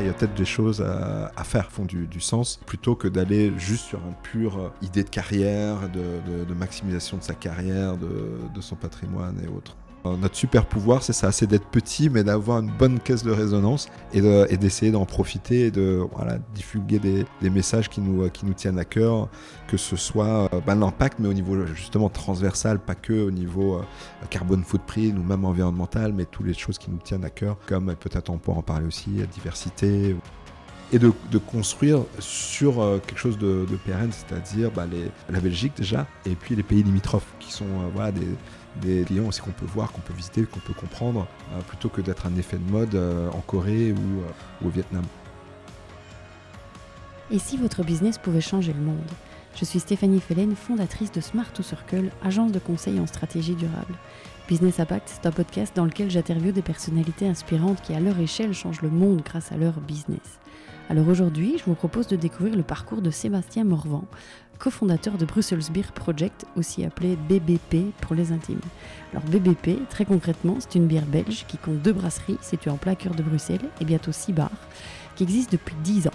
il y a peut-être des choses à, faire, font du, sens, plutôt que d'aller juste sur une pure idée de carrière, de, maximisation de sa carrière, de son patrimoine et autres. Euh, notre super pouvoir, c'est ça, c'est d'être petit, mais d'avoir une bonne caisse de résonance et d'essayer d'en profiter et de voilà, des, messages qui nous, qui nous tiennent à cœur, que ce soit euh, bah, l'impact, mais au niveau justement transversal, pas que au niveau euh, carbone footprint ou même environnemental, mais toutes les choses qui nous tiennent à cœur, comme peut-être on pourra en parler aussi, la diversité et de, de, construire sur quelque chose de, de pérenne, c'est-à-dire bah, la Belgique déjà, et puis les pays limitrophes, qui sont voilà, des, des clients aussi qu'on peut voir, qu'on peut visiter, qu'on peut comprendre, euh, plutôt que d'être un effet de mode euh, en Corée ou, euh, au Vietnam. Et si votre business pouvait changer le monde? Je suis Stéphanie Fellen, fondatrice de Smart to Circle, agence de conseil en stratégie durable. Business Impact, c'est un podcast dans lequel j'interviewe des personnalités inspirantes qui, à leur échelle, changent le monde grâce à leur business. Alors aujourd'hui, je vous propose de découvrir le parcours de Sébastien Morvan, cofondateur de Brussels Beer Project, aussi appelé BBP pour les intimes. Alors BBP, très concrètement, c'est une bière belge qui compte deux brasseries situées en plein cœur de Bruxelles et bientôt six bars, qui existent depuis 10 ans.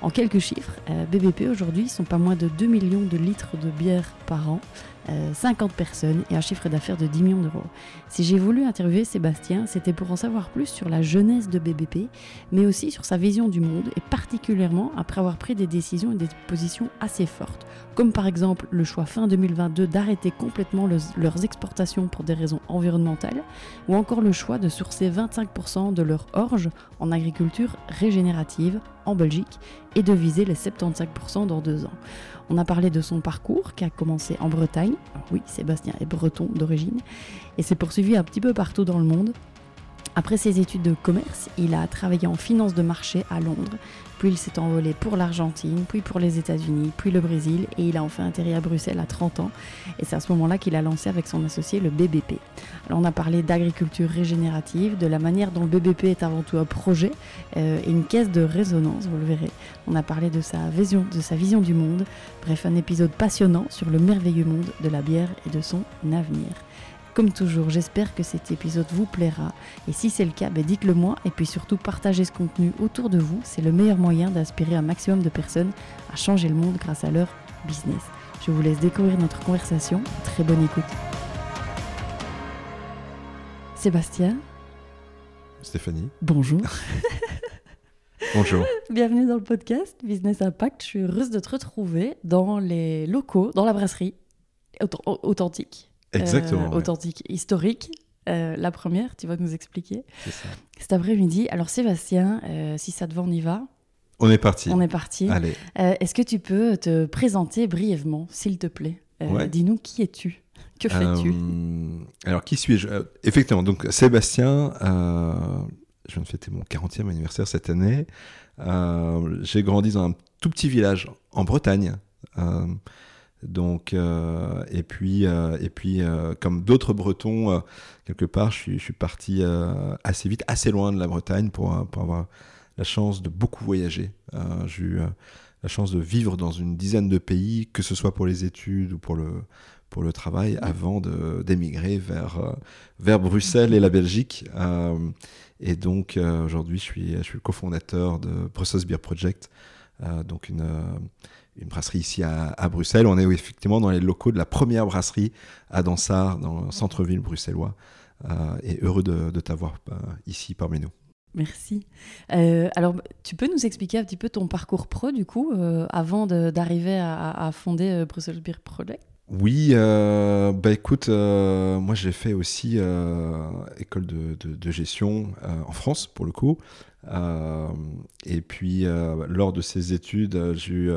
En quelques chiffres, euh, BBP aujourd'hui sont pas moins de 2 millions de litres de bière par an, 50 euh, personnes et un chiffre d'affaires de 10 millions d'euros. Si j'ai voulu interviewer Sébastien, c'était pour en savoir plus sur la jeunesse de BBP, mais aussi sur sa vision du monde et particulièrement après avoir pris des décisions et des positions assez fortes, comme par exemple le choix fin 2022 d'arrêter complètement leurs exportations pour des raisons environnementales, ou encore le choix de sourcer 25% de leur orge en agriculture régénérative en Belgique et de viser les 75% dans deux ans. On a parlé de son parcours qui a commencé en Bretagne. Oui, Sébastien est breton d'origine et s'est poursuivi un petit peu partout dans le monde. Après ses études de commerce, il a travaillé en finance de marché à Londres, puis il s'est envolé pour l'Argentine, puis pour les États-Unis, puis le Brésil, et il a enfin atterri à Bruxelles à 30 ans. Et c'est à ce moment-là qu'il a lancé avec son associé le BBP. Alors on a parlé d'agriculture régénérative, de la manière dont le BBP est avant tout un projet euh, et une caisse de résonance, vous le verrez. On a parlé vision, de sa vision du monde. Bref, un épisode passionnant sur le merveilleux monde de la bière et de son avenir. Comme toujours, j'espère que cet épisode vous plaira. Et si c'est le cas, ben dites-le moi. Et puis surtout, partagez ce contenu autour de vous. C'est le meilleur moyen d'inspirer un maximum de personnes à changer le monde grâce à leur business. Je vous laisse découvrir notre conversation. Très bonne écoute. Sébastien. Stéphanie. Bonjour. Bonjour. Bienvenue dans le podcast Business Impact. Je suis heureuse de te retrouver dans les locaux, dans la brasserie authentique Exactement. Euh, authentique, historique. Euh, la première, tu vas nous expliquer. C'est ça. Cet après-midi. Alors Sébastien, euh, si ça te va, on y va. On est parti. On est parti. Allez. Est-ce que tu peux te présenter brièvement, s'il te plaît Dis-nous qui es-tu? Que fais-tu? Alors qui suis-je? Effectivement, donc Sébastien, je viens de fêter mon 40e anniversaire cette année. J'ai grandi dans un tout petit village en Bretagne. Donc, euh, et puis, euh, et puis euh, comme d'autres Bretons, quelque part, je suis, je suis parti assez vite, assez loin de la Bretagne pour, pour avoir la chance de beaucoup voyager. J'ai eu la chance de vivre dans une dizaine de pays, que ce soit pour les études ou pour le, pour le travail, avant d'émigrer vers, vers Bruxelles et la Belgique. et donc, aujourd'hui, je suis, je suis le cofondateur de Brussels Beer Project, donc une une brasserie ici à, Bruxelles. On est effectivement dans les locaux de la première brasserie à Dansard, dans le centre-ville bruxellois. Euh, et heureux de, t'avoir euh, ici parmi nous. Merci. Euh, alors, tu peux nous expliquer un petit peu ton parcours pro, du coup, avant d'arriver à, fonder Brussels Beer Project oui, bah écoute, moi j'ai fait aussi école de, gestion en France pour le coup. et puis lors de ces études, j'ai eu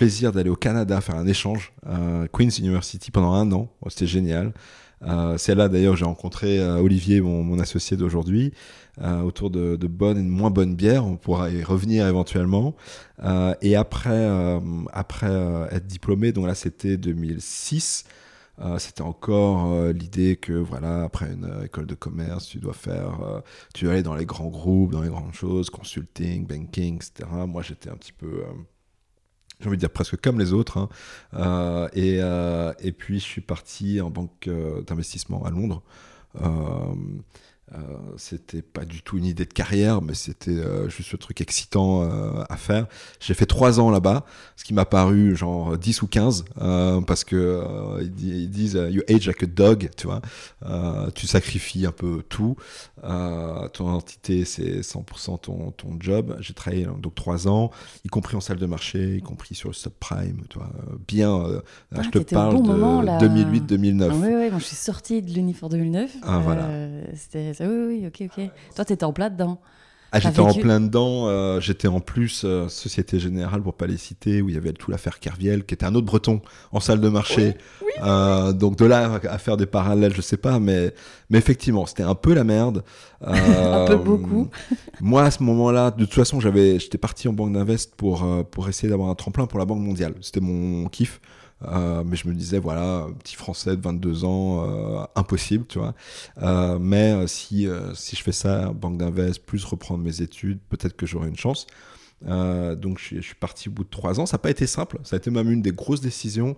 plaisir d'aller au Canada faire un échange à Queen's University pendant un an. Oh, c'était génial. Euh, c'est là d'ailleurs j'ai rencontré euh, Olivier, mon, associé d'aujourd'hui, euh, autour de, bonnes et de moins bonnes bières. On pourra y revenir éventuellement. et après, après être diplômé, donc là c'était 2006. c'était encore l'idée que voilà après une école de commerce tu dois faire tu dois aller dans les grands groupes dans les grandes choses consulting banking etc moi j'étais un petit peu j'ai envie de dire presque comme les autres. Hein. Euh, et, euh, et, puis je suis parti en banque euh, d'investissement à Londres. Euh, c'était pas du tout une idée de carrière, mais c'était euh, juste un truc excitant euh, à faire. J'ai fait trois ans là-bas, ce qui m'a paru genre 10 ou 15, parce que ils, disent you age like a dog, tu vois. tu sacrifies un peu tout. ton identité, c'est 100% ton, ton job. J'ai travaillé donc trois ans, y compris en salle de marché, y compris sur le subprime, tu vois. Bien, ah, je te parle de 2008-2009. oui, oui, moi je suis sortie de l'Unifor 2009. Ah, voilà. C'était oui, oui, ok, ok. Toi, t'étais en plein dedans. Ah, j'étais en plein dedans. Euh, j'étais en plus euh, Société Générale, pour pas les citer, où il y avait tout l'affaire Kerviel, qui était un autre breton en salle de marché. Euh, donc de là à faire des parallèles, je sais pas, mais, mais effectivement, c'était un peu la merde. un peu beaucoup. moi, à ce moment-là, de toute façon, j'étais parti en banque d'invest pour, pour essayer d'avoir un tremplin pour la Banque mondiale. C'était mon kiff. Euh, mais je me disais, voilà, petit français de 22 ans, euh, impossible, tu vois. Euh, mais si, si je fais ça, banque d'invest, plus reprendre mes études, peut-être que j'aurai une chance. donc je, je, suis parti au bout de trois ans. Ça n'a pas été simple. Ça a été même une des grosses décisions.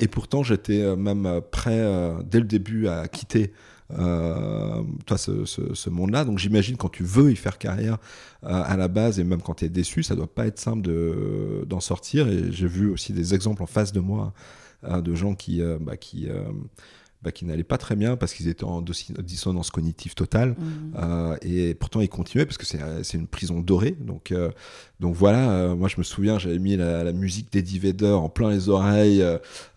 et pourtant, j'étais même prêt dès le début à quitter toi, ce, ce, monde-là. Donc j'imagine quand tu veux y faire carrière euh, à la base et même quand tu es déçu, ça doit pas être simple de, d'en sortir. Et j'ai vu aussi des exemples en face de moi euh, de gens qui, bah, qui bah, qui n'allaient pas très bien parce qu'ils étaient en dissonance cognitive totale. Mmh. Euh, et pourtant, ils continuaient parce que c'est une prison dorée. Donc, euh, donc voilà, euh, moi je me souviens, j'avais mis la, musique d'Eddie Vedder en plein les oreilles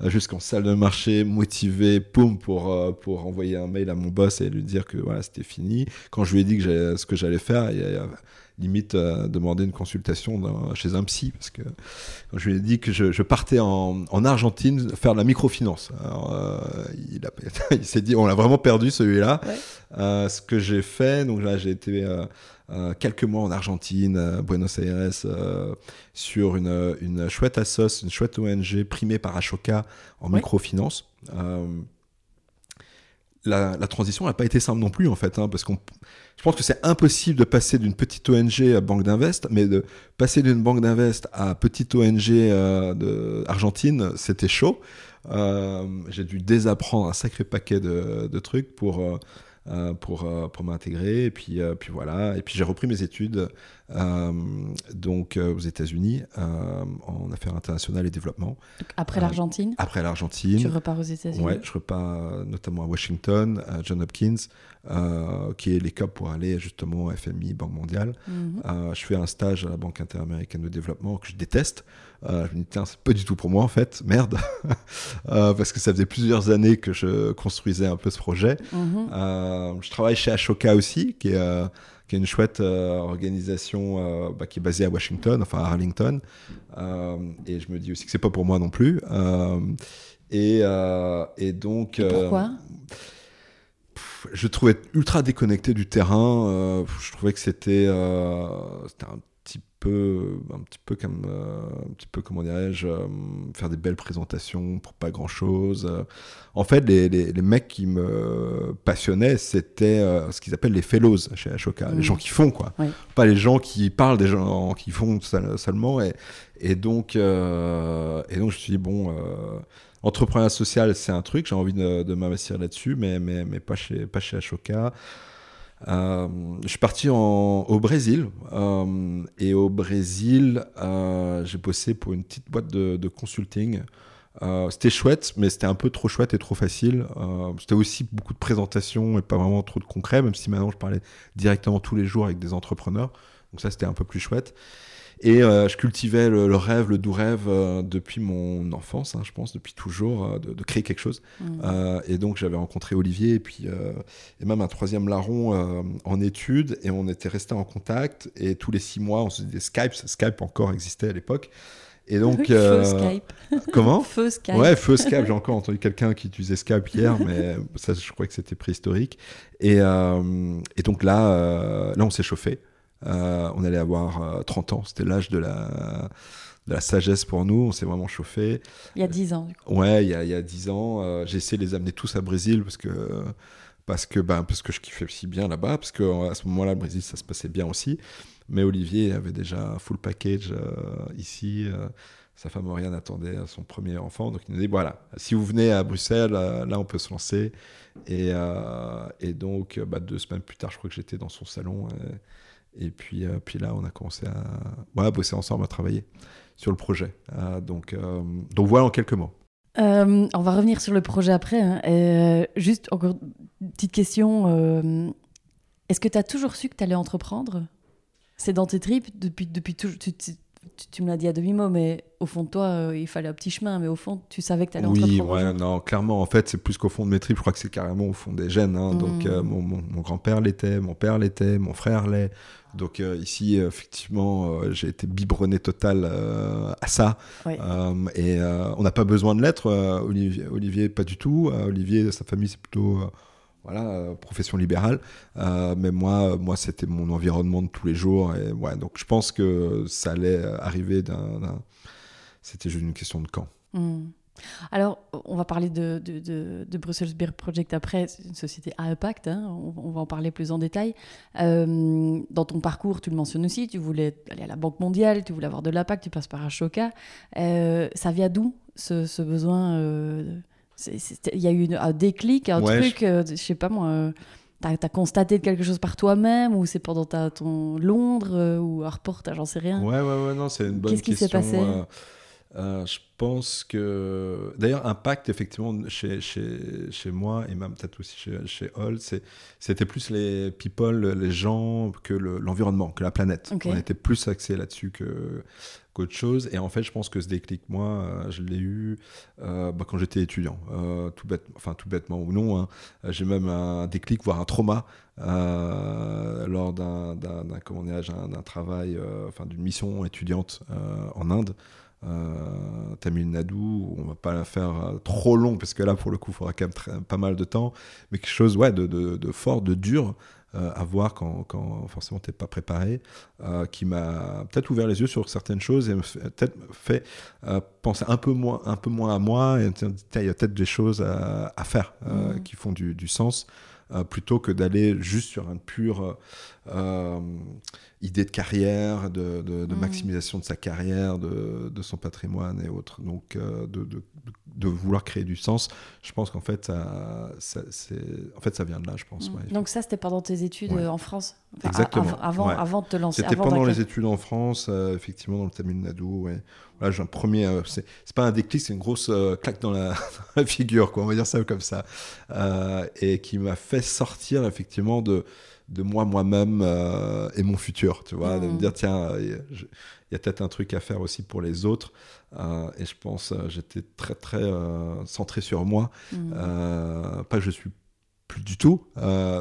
jusqu'en salle de marché, motivé, poum, pour, pour envoyer un mail à mon boss et lui dire que voilà, c'était fini. Quand je lui ai dit que ce que j'allais faire, il y a, limite euh, demander une consultation chez un psy parce que quand je lui ai dit que je, partais en, Argentine faire de la microfinance. Euh, il, il s'est dit on l'a vraiment perdu celui-là. Euh, ce que j'ai fait, donc là j'ai été quelques mois en Argentine, Buenos Aires, sur une, une chouette assos, une chouette ONG primée par Ashoka en microfinance la, transition n'a pas été simple non plus, en fait, hein, parce qu'on, je pense que c'est impossible de passer d'une petite ONG à banque d'invest, mais de passer d'une banque d'invest à petite ONG euh, de Argentine, c'était chaud. Euh, j'ai dû désapprendre un sacré paquet de, trucs pour, euh, pour, pour m'intégrer, et puis, puis voilà. Et puis j'ai repris mes études euh, donc euh, aux États-Unis euh, en affaires internationales et développement. après l'Argentine Après l'Argentine. Tu repars aux États-Unis Ouais, je repars notamment à Washington, à John Hopkins, qui est l'école pour aller justement FMI, Banque mondiale. Mhm. je fais un stage à la Banque interaméricaine de développement que je déteste. Je me dis, tiens, c'est pas du tout pour moi en fait, merde. parce que ça faisait plusieurs années que je construisais un peu ce projet. Mhm. je travaille chez Ashoka aussi, qui est qui est une chouette euh, organisation euh, bah, qui est basée à Washington, enfin à Arlington. Euh, et je me dis aussi que c'est pas pour moi non plus. Et, et, donc. pourquoi? je trouvais ultra déconnecté du terrain. je trouvais que c'était un peu, un petit peu comme, euh, un petit peu comment dirais-je, euh, faire des belles présentations pour pas grand-chose. En fait, les, les, les, mecs qui me passionnaient, c'était euh, ce qu'ils appellent les fellows chez Ashoka, les gens qui font quoi, pas les gens qui parlent des gens qui font seulement. Et, et donc, et donc je me suis dit bon. Entrepreneuriat social, c'est un truc, j'ai envie de, de m'investir là-dessus, mais, mais, mais pas, chez, pas chez Ashoka. Euh, je suis parti au Brésil euh, et au Brésil, euh, j'ai bossé pour une petite boîte de, consulting. c'était chouette, mais c'était un peu trop chouette et trop facile. c'était aussi beaucoup de présentations et pas vraiment trop de concret, même si maintenant je parlais directement tous les jours avec des entrepreneurs. Donc ça, c'était un peu plus chouette. Et euh, je cultivais le, rêve, le doux rêve euh, depuis mon enfance, hein, je pense, depuis toujours, euh, de, créer quelque chose. Mmh. et donc j'avais rencontré Olivier et puis et même un troisième larron en études et on était resté en contact et tous les six mois on se faisait des Skypes. Skype encore existait à l'époque. Et donc, feu Skype. Comment Feu Skype. Ouais, feu Skype. J'ai encore entendu quelqu'un qui utilisait Skype hier, mais ça, je crois que c'était préhistorique. Et, et, donc là, là, on s'est chauffé. Euh, on allait avoir 30 euh, ans, c'était l'âge de la, de la sagesse pour nous, on s'est vraiment chauffé. Il y a 10 ans, du coup. Ouais, il y a, il y a 10 ans. Euh, j'ai essayé de les amener tous à Brésil parce que, parce que, ben, parce que je kiffais aussi bien là-bas, parce qu'à ce moment-là, le Brésil, ça se passait bien aussi. Mais Olivier avait déjà full package ici. sa femme Oriane attendait son premier enfant. Donc il nous dit voilà, si vous venez à Bruxelles, là on peut se lancer. Et, et donc bah, deux semaines plus tard, je crois que j'étais dans son salon. et puis, puis là, on a commencé à bosser ensemble, à travailler sur le projet. donc, donc voilà en quelques mots. on va revenir sur le projet après. Hein. juste encore une petite question. Est-ce que tu as toujours su que tu allais entreprendre? C'est dans tes tripes depuis, depuis toujours me l'as dit à demi-mot, mais au fond de toi, euh, il fallait un petit chemin, mais au fond, tu savais que tu allais entreprendre. Oui, ouais, non, clairement, en fait, c'est plus qu'au fond de mes tripes, je crois que c'est carrément au fond des gènes. Hein. Donc, euh, mon, mon, grand-père l'était, mon père l'était, mon frère l'est. Donc, euh, ici, effectivement, j'ai été biberonné total à ça. et on n'a pas besoin de l'être. Olivier, Olivier, pas du tout. Olivier, sa famille, c'est plutôt voilà, euh, profession libérale. Euh, mais moi, moi c'était mon environnement de tous les jours. Et, donc je pense que ça allait arriver d'un. C'était juste une question de quand. Hmm. Alors, on va parler de, de, de, Brussels Beer Project après, c'est une société à impact, hein, on, va en parler plus en détail. Euh, dans ton parcours, tu le mentionnes aussi, tu voulais aller à la Banque mondiale, tu voulais avoir de l'impact, tu passes par Ashoka. ça vient d'où ce, besoin il y a eu un déclic, un truc, euh, je... sais pas moi. Euh, t'as as constaté quelque chose par toi-même ou c'est pendant ta, ton Londres euh, ou un reportage, j'en sais rien. Ouais, ouais, ouais, non, c'est une bonne question. Qu'est-ce qui s'est passé? Je pense que. D'ailleurs, Impact, effectivement, chez, chez, chez moi et même peut-être aussi chez, chez Hall, c'était plus les people, les gens, que l'environnement, que la planète. On était plus axé là-dessus que qu'autre chose. Et en fait, je pense que ce déclic, moi, euh, je l'ai eu euh, bah, quand j'étais étudiant. Euh, tout, bête, enfin, tout bêtement ou non. Hein. J'ai même un déclic, voire un trauma, lors d'un travail, enfin, d'une mission étudiante en Inde. Tamil Nadu, on va pas la faire trop long parce que là pour le coup il faudra quand même pas mal de temps, mais quelque chose ouais, de, de, de fort, de dur, euh, à voir quand, quand forcément tu n'es pas préparé, euh, qui m'a peut-être ouvert les yeux sur certaines choses et peut-être fait euh, penser un peu, moins, un peu moins à moi. Et il y a peut-être des choses à, faire mmh. qui font du, du sens. plutôt que d'aller juste sur une pure idée de carrière, de, de, mmh. maximisation de sa carrière, de, de, son patrimoine et autres. Donc, de, de vouloir créer du sens. Je pense qu'en fait, ça, ça en fait, ça vient de là, je pense. Mm. Donc ça, c'était pendant tes études euh, en France Exactement. avant, avant de te lancer C'était pendant les études en France, euh, effectivement, dans le Tamil Nadu. Ouais. Voilà, j'ai un premier... Euh, c'est pas un déclic, c'est une grosse claque dans la, figure, quoi, on va dire ça comme ça. et qui m'a fait sortir, effectivement, de de moi moi-même et mon futur tu vois de me mm. dire tiens il y a peut-être un truc à faire aussi pour les autres euh, et je pense, euh, j'étais très très euh, centré sur moi. Mm. pas que je suis plus du tout,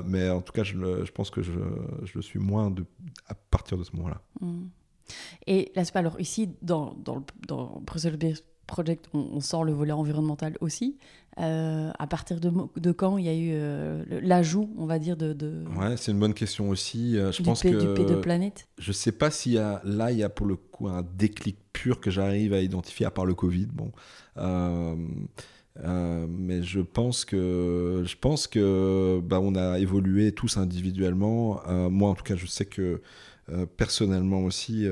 mais en tout cas, je, je pense que je, je, le suis moins de, à partir de ce moment-là. Mm. Et là, alors ici, dans, dans, dans Brussels Project, on, sort le volet environnemental aussi. Euh, à partir de, de, quand il y a eu euh, l'ajout, on va dire, de. de ouais, c'est une bonne question aussi. Euh, je pense que. Du P de planète? Je sais pas s'il y a. Là, il y a pour le coup un déclic pur que j'arrive à identifier, à part le Covid. Bon. mais je pense que je pense que bah, on a évolué tous individuellement. moi, en tout cas, je sais que personnellement aussi,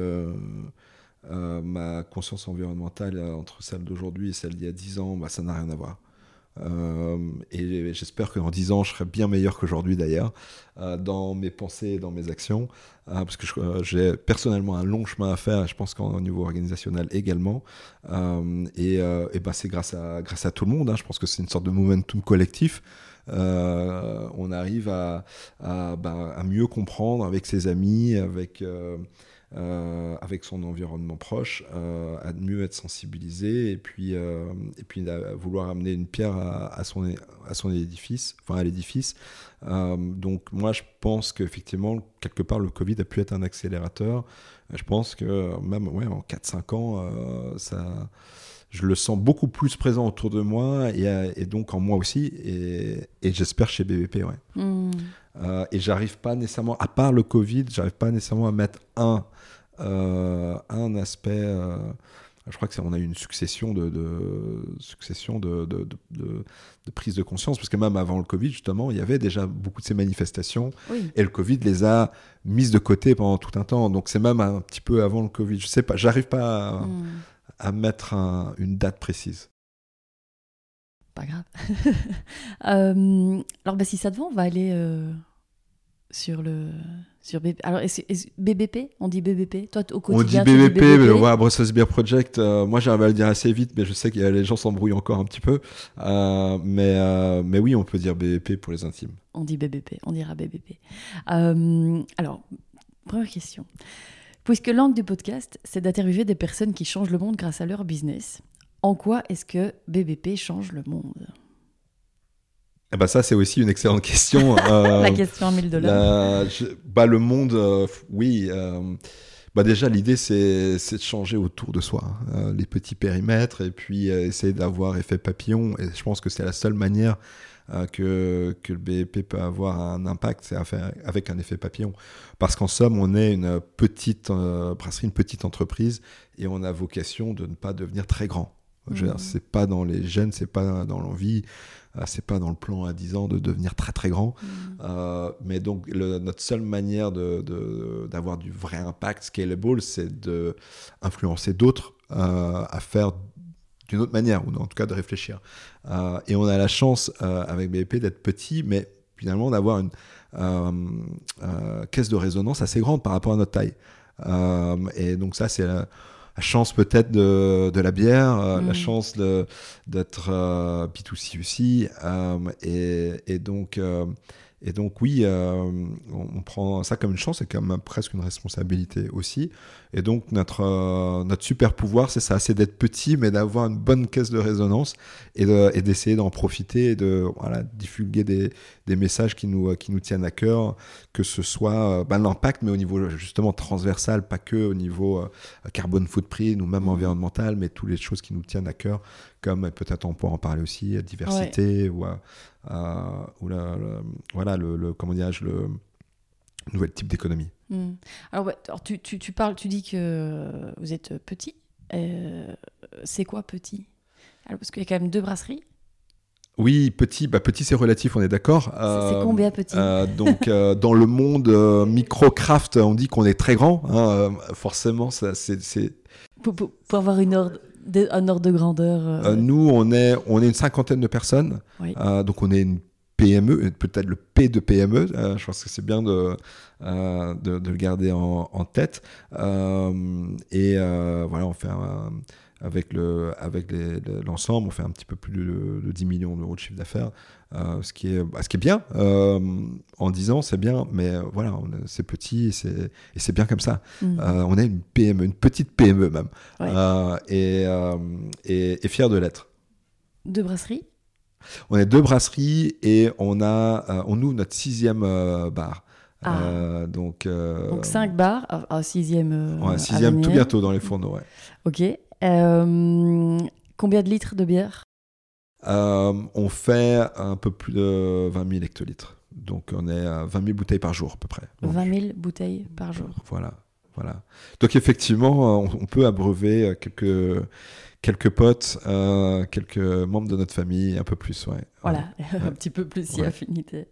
euh, ma conscience environnementale euh, entre celle d'aujourd'hui et celle d'il y a 10 ans, bah, ça n'a rien à voir. Euh, et j'espère que dans 10 ans, je serai bien meilleur qu'aujourd'hui d'ailleurs, dans mes pensées et dans mes actions, parce que j'ai personnellement un long chemin à faire, je pense qu'au niveau organisationnel également. et, et bah, c'est grâce à, grâce à tout le monde, hein. je pense que c'est une sorte de momentum collectif. on arrive à, bah, à, mieux comprendre avec ses amis, avec euh, avec son environnement proche, euh, à mieux être sensibilisé et puis, euh, et puis à vouloir amener une pierre à, son, à son édifice, enfin à l'édifice. donc moi je pense qu'effectivement, quelque part, le Covid a pu être un accélérateur. Je pense que même ouais, en 4-5 ans, ça je le sens beaucoup plus présent autour de moi et, donc en moi aussi et, j'espère chez BBP ouais. Hmm. et j'arrive pas nécessairement à part le Covid j'arrive pas nécessairement à mettre un euh, un aspect. Euh, je crois que on a eu une succession de, succession de, de, de, prise de conscience, parce que même avant le Covid, justement, il y avait déjà beaucoup de ces manifestations, et le Covid les a mises de côté pendant tout un temps. Donc c'est même un petit peu avant le Covid. Je sais pas, j'arrive pas à, hmm. À mettre une date précise. Pas grave. Euh, alors, bah, si ça te va, on va aller euh, sur le. Sur BBP. Alors, BBP On dit BBP Toi, au quotidien, On dit BBP, mais ouais, Brussels Beer Project. Euh, moi, j'arrive à le dire assez vite, mais je sais que les gens s'embrouillent encore un petit peu. mais, mais oui, on peut dire BBP pour les intimes. On dit BBP, on dira BBP. alors, première question. Puisque l'angle du podcast, c'est d'interviewer des personnes qui changent le monde grâce à leur business, en quoi est-ce que BBP change le monde? Eh ben ça, c'est aussi une excellente question. la euh, question à 1000 dollars. Bah, le monde, euh, oui. Euh, bah déjà, l'idée, c'est de changer autour de soi. Les petits périmètres et puis essayer d'avoir effet papillon. Et je pense que c'est la seule manière que, que le BEP peut avoir un impact, c'est avec un effet papillon. Parce qu'en somme, on est une petite euh, brasserie, une petite entreprise, et on a vocation de ne pas devenir très grand. Mmh. C'est pas dans les gènes, c'est pas dans l'envie, euh, c'est pas dans le plan à 10 ans de devenir très très grand. Mmh. mais donc notre seule manière d'avoir de, du vrai impact scalable, c'est d'influencer d'autres à faire d'une autre manière, ou en tout cas de réfléchir. Euh, et on a la chance euh, avec BEP d'être petit, mais finalement d'avoir une euh, caisse de résonance assez grande par rapport à notre taille. et donc ça, c'est la, chance peut-être de, de, la bière, la mm. chance d'être B2C aussi. Et, et, donc et donc oui, euh, on, prend ça comme une chance et comme presque une responsabilité aussi. Et donc notre, euh, notre super pouvoir, c'est ça, c'est d'être petit, mais d'avoir une bonne caisse de résonance et d'essayer d'en profiter et de voilà, diffuser des, des, messages qui nous, qui nous tiennent à cœur, que ce soit euh, bah, l'impact, mais au niveau justement transversal, pas que au niveau carbone footprint ou même mmh. environnemental, mais toutes les choses qui nous tiennent à cœur, comme peut-être on pourra en parler aussi, diversité ou ou la, voilà, le, comment le nouvel type d'économie. Hmm. Alors, tu, tu, tu, parles, tu dis que vous êtes petit. Euh, c'est quoi petit? Alors, Parce qu'il y a quand même deux brasseries. Oui, petit, bah petit c'est relatif, on est d'accord. c'est euh, combien petit? euh, Donc dans le monde micro-craft, on dit qu'on est très grand. Hein, forcément, ça, c'est, pour, pour, avoir une ordre, un ordre de grandeur euh, euh, Nous, on est, on est une cinquantaine de personnes. Euh, donc, on est une PME, peut-être le P de PME. je pense que c'est bien de, de, le garder en, en tête. et voilà, on fait avec le avec l'ensemble, on fait un petit peu plus de, de 10 millions d'euros de chiffre d'affaires. Euh, ce, qui est, bah, ce qui est bien. Euh, en 10 ans, c'est bien, mais euh, voilà, c'est petit et c'est bien comme ça. Mm. on est une PME, une petite PME même, et, et, fier de l'être. Deux brasseries On est deux brasseries et on a, on ouvre notre sixième bar. Ah. donc, donc cinq bars, un ah, sixième. ouais, sixième tout bientôt dans les fourneaux. Ouais. Ok. combien de litres de bière? Euh, on fait un peu plus de 20 000 hectolitres. Donc on est à 20 000 bouteilles par jour à peu près. 20 000 bouteilles par jour. Voilà. voilà. Donc effectivement, on, peut abreuver quelques, quelques potes, euh, quelques membres de notre famille, un peu plus. Ouais. Voilà, un petit peu plus si affinité.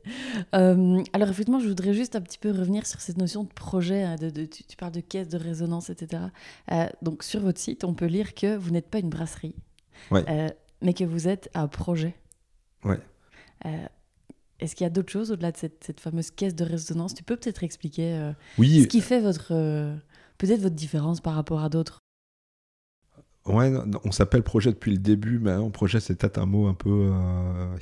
Euh, alors effectivement, je voudrais juste un petit peu revenir sur cette notion de projet. Hein, de, tu, parles de caisse de résonance, etc. donc sur votre site, on peut lire que vous n'êtes pas une brasserie. Ouais mais que vous êtes un projet. Ouais. Euh, est-ce qu'il y a d'autres choses au-delà de cette, fameuse caisse de résonance? Tu peux peut-être expliquer euh, oui. ce qui fait votre euh, peut-être votre différence par rapport à d'autres Ouais, on s'appelle projet depuis le début, mais un projet c'est peut-être un mot un peu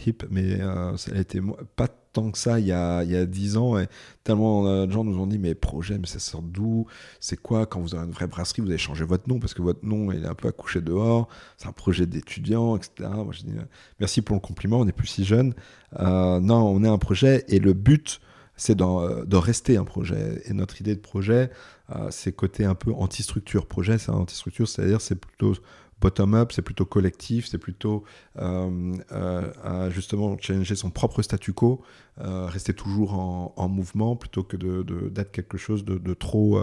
hip, mais ça a été pas tant que ça il y a, il y a 10 ans. Et tellement de gens nous ont dit Mais projet, mais ça sort d'où? C'est quoi? Quand vous avez une vraie brasserie, vous allez changer votre nom parce que votre nom est un peu accouché dehors. C'est un projet d'étudiant, etc. Moi dis Merci pour le compliment, on n'est plus si jeune. Euh, non, on est un projet et le but c'est de rester un projet. Et notre idée de projet, euh, c'est côté un peu anti-structure. Projet, c'est anti-structure, c'est-à-dire c'est plutôt bottom-up, c'est plutôt collectif, c'est plutôt euh, euh, justement challenger son propre statu quo, euh, rester toujours en, mouvement plutôt que d'être de, quelque chose de, trop,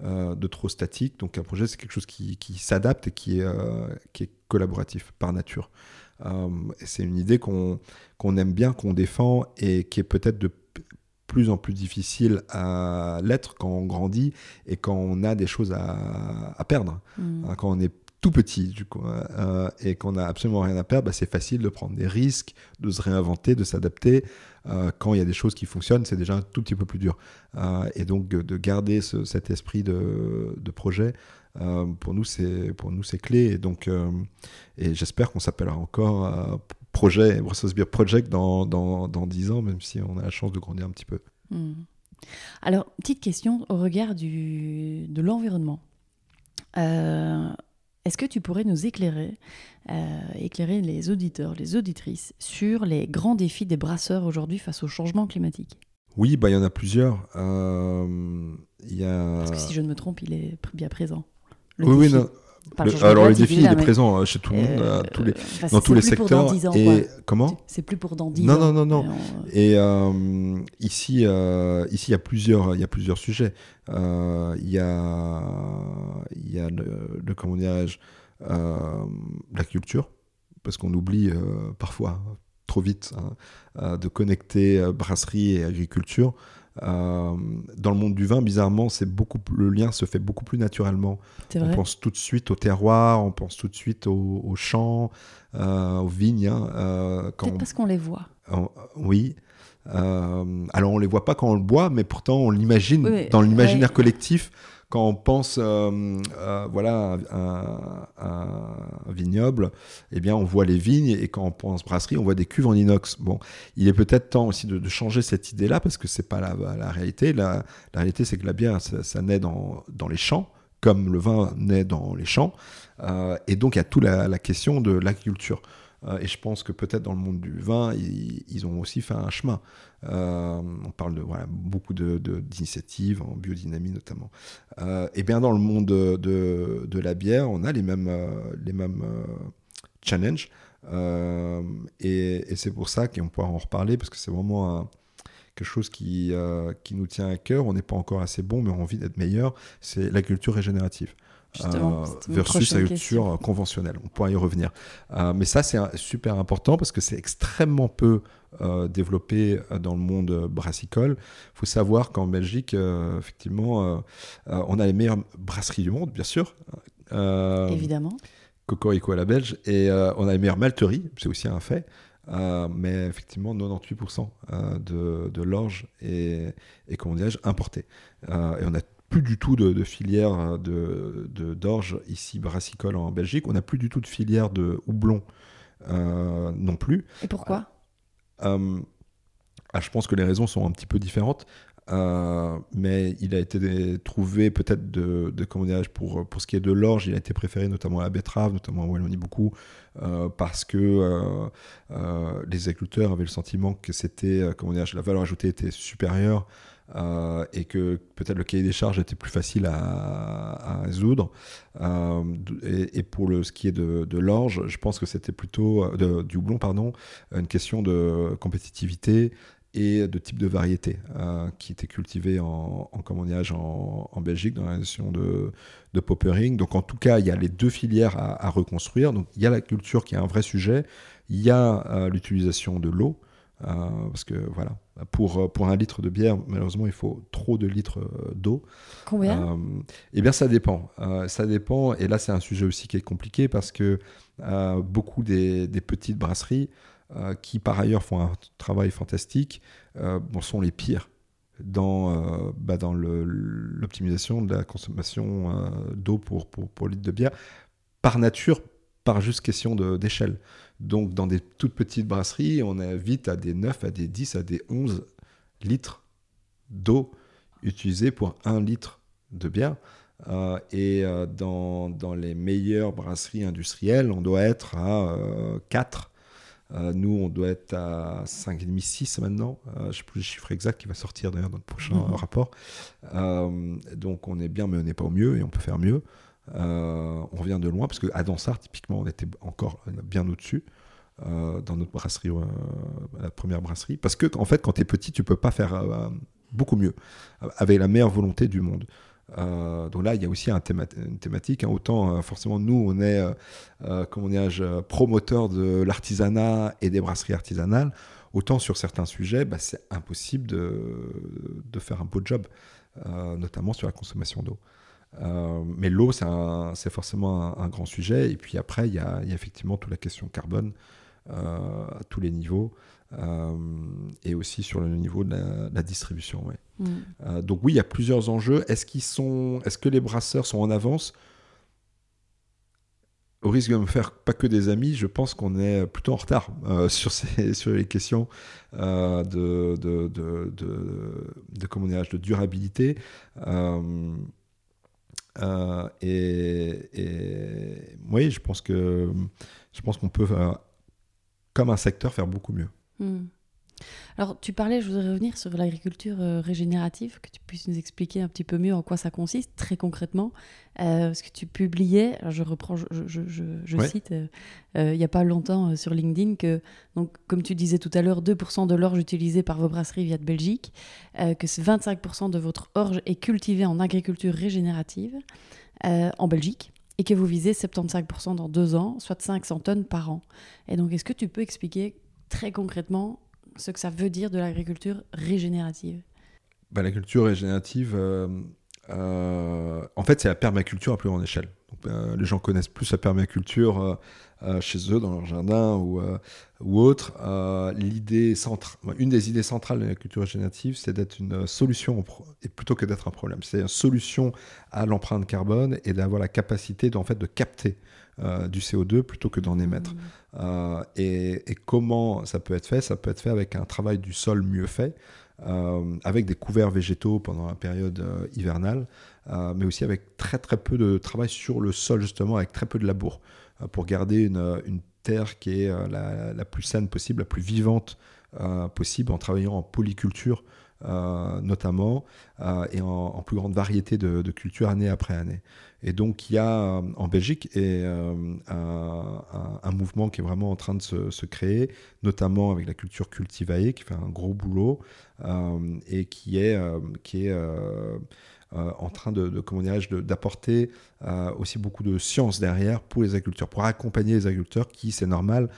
de trop statique. Donc un projet, c'est quelque chose qui, s'adapte et qui est, qui est collaboratif par nature. c'est une idée qu'on aime bien, qu'on défend et qui est peut-être de plus en plus difficile à l'être quand on grandit et quand on a des choses à, perdre. Mmh. Hein, quand on est tout petit du coup, hein, euh, et qu'on n'a absolument rien à perdre, bah, c'est facile de prendre des risques, de se réinventer, de s'adapter. Euh, quand il y a des choses qui fonctionnent, c'est déjà un tout petit peu plus dur. Euh, et donc de garder cet esprit de, projet, pour nous c'est pour nous c'est clé. Et donc et j'espère qu'on s'appellera encore projet Brussels Beer Project dans, dans, dans 10 ans, même si on a la chance de grandir un petit peu. Hmm. Alors, petite question au regard du, de l'environnement. Euh, est-ce que tu pourrais nous éclairer, euh, éclairer les auditeurs, les auditrices sur les grands défis des brasseurs aujourd'hui face au changement climatique? Oui, bah, il y en a plusieurs. Euh, y a... Parce que si je ne me trompe, il est bien présent. oui, oui, non alors le défi, il est présent euh, chez tout le monde, euh, tous les, dans tous les secteurs. et comment? C'est plus pour dans 10 non, ans. Non, non, non, Et euh, ici, ici, il y a plusieurs, il y a plusieurs sujets. Il y a, il y a le, le comment dirais-je, la culture, parce qu'on oublie parfois trop vite hein, de connecter brasserie et agriculture. Euh, dans le monde du vin, bizarrement, c'est beaucoup le lien se fait beaucoup plus naturellement. On pense tout de suite au terroir, on pense tout de suite au, champ, euh, aux vignes. Hein, euh, Peut-être parce qu'on les voit. oui. alors on les voit pas quand on le boit, mais pourtant on l'imagine dans l'imaginaire collectif quand on pense euh, euh, voilà, à, un vignoble, eh bien, on voit les vignes et quand on pense brasserie, on voit des cuves en inox. Bon, il est peut-être temps aussi de, changer cette idée-là parce que c'est pas la, réalité. La, réalité, c'est que la bière, ça, naît dans, les champs, comme le vin naît dans les champs. Euh, et donc, il y a toute la question de l'agriculture. Euh, et je pense que peut-être dans le monde du vin, ils, ont aussi fait un chemin. Euh, on parle de beaucoup d'initiatives, de, en biodynamie notamment. Euh, et bien dans le monde de, de, la bière, on a les mêmes, challenges. et, et c'est pour ça qu'on pourra en reparler, parce que c'est vraiment quelque chose qui, qui nous tient à cœur. On n'est pas encore assez bon, mais on a envie d'être meilleur. C'est la culture régénérative. Euh, versus l'agriculture conventionnelle. On pourra y revenir. Euh, mais ça, c'est super important parce que c'est extrêmement peu euh, développé dans le monde brassicole. Il faut savoir qu'en Belgique, effectivement, on a les meilleures brasseries du monde, bien sûr. Évidemment. Cocorico à la Belge. Et on a les meilleures malteries, c'est aussi un fait. mais effectivement, 98% de, de l'orge est, est comment dirais-je, importé. et on a plus du tout de, filière euh, de, d'orge ici brassicole en Belgique. On n'a plus du tout de filière de houblon euh, non plus. Et pourquoi? Euh, ah, Je pense que les raisons sont un petit peu différentes. mais il a été trouvé peut-être de, de comment pour, pour ce qui est de l'orge, il a été préféré notamment à la betterave, notamment en Wallonie beaucoup, parce que les agriculteurs avaient le sentiment que c'était, comment la valeur ajoutée était supérieure euh, et que peut-être le cahier des charges était plus facile à, résoudre. Euh, et, pour le, ce qui est de, l'orge, je pense que c'était plutôt, euh, du houblon, pardon, une question de compétitivité et de type de variété qui était cultivée en, en commonage en, Belgique dans la nation de, poppering. Donc en tout cas, il y a les deux filières à reconstruire. Donc il y a la culture qui est un vrai sujet, il y a l'utilisation de l'eau. Parce que voilà, pour, euh, pour un litre de bière, malheureusement, il faut trop de litres euh, d'eau. Combien? Euh, Eh bien, ça dépend. ça dépend. Et là, c'est un sujet aussi qui est compliqué parce que beaucoup des, petites brasseries, qui par ailleurs font un travail fantastique, bon, sont les pires dans, bah, dans l'optimisation de la consommation d'eau pour, pour, pour litre de bière. Par nature, par juste question d'échelle. Donc, dans des toutes petites brasseries, on est vite à des 9, à des 10, à des 11 litres d'eau utilisée pour un litre de bière. Euh, et euh, dans, dans, les meilleures brasseries industrielles, on doit être à 4. Euh, nous, on doit être à 5,5, 6 maintenant. je ne sais plus le chiffre exact qui va sortir d'ailleurs dans le prochain mhm. rapport. donc, on est bien, mais on n'est pas au mieux et on peut faire mieux. Euh, on revient de loin parce qu'à Dansart, typiquement, on était encore bien au-dessus. Euh, dans notre brasserie, euh, la première brasserie. Parce que, en fait, quand tu es petit, tu peux pas faire beaucoup mieux, avec la meilleure volonté du monde. donc là, il y a aussi un une thématique. Hein. autant, forcément, nous, on est, comment promoteur de l'artisanat et des brasseries artisanales. Autant sur certains sujets, bah, c'est impossible de, de, faire un beau job, notamment sur la consommation d'eau. Mais l'eau, c'est forcément un, grand sujet. Et puis après, il y a, effectivement toute la question carbone à tous les niveaux. et aussi sur le niveau de la, distribution. Mm. donc oui, il y a plusieurs enjeux. Est-ce qu'ils sont, est-ce que les brasseurs sont en avance? Au risque de me faire pas que des amis, je pense qu'on est plutôt en retard euh, sur, ces, sur les questions euh, de, de, de, de, de, de durabilité. Euh, et, et, oui, je pense que je pense qu'on peut, comme un secteur, faire beaucoup mieux. Hmm. Alors, tu parlais, je voudrais revenir sur l'agriculture euh, régénérative, que tu puisses nous expliquer un petit peu mieux en quoi ça consiste, très concrètement. Euh, ce que tu publiais, alors je reprends, je, je, cite, euh, il n'y a pas longtemps sur LinkedIn, que, donc, comme tu disais tout à l'heure, 2% de l'orge utilisée par vos brasseries via de Belgique, que 25% de votre orge est cultivée en agriculture régénérative en Belgique et que vous visez 75% dans deux ans, soit 500 tonnes par an. Et donc, est-ce que tu peux expliquer très concrètement ce que ça veut dire de l'agriculture régénérative bah, L'agriculture régénérative, euh, euh, en fait, c'est la permaculture à plus grande échelle. Euh, les gens connaissent plus la permaculture chez eux, dans leur jardin ou, autre. l'idée centrale, une des idées centrales de l'agriculture régénérative, c'est d'être une solution, et plutôt que d'être un problème. C'est une solution à l'empreinte carbone et d'avoir la capacité en fait, de capter euh, du CO2 plutôt que d'en émettre. Mmh. Euh, et, comment ça peut être fait? Ça peut être fait avec un travail du sol mieux fait, euh, avec des couverts végétaux pendant la période hivernale, mais aussi avec très très peu de travail sur le sol justement, avec très peu de labour, pour garder une, terre qui est la, plus saine possible, la plus vivante possible, en travaillant en polyculture notamment, euh, et en, plus grande variété de, cultures année après année. Et donc il y a euh, en Belgique un, mouvement qui est vraiment en train de se, créer, notamment avec la culture cultivae, qui fait un gros boulot, et qui est... qui est en train de, de d'apporter aussi beaucoup de science derrière pour les agriculteurs, pour accompagner les agriculteurs qui, c'est normal,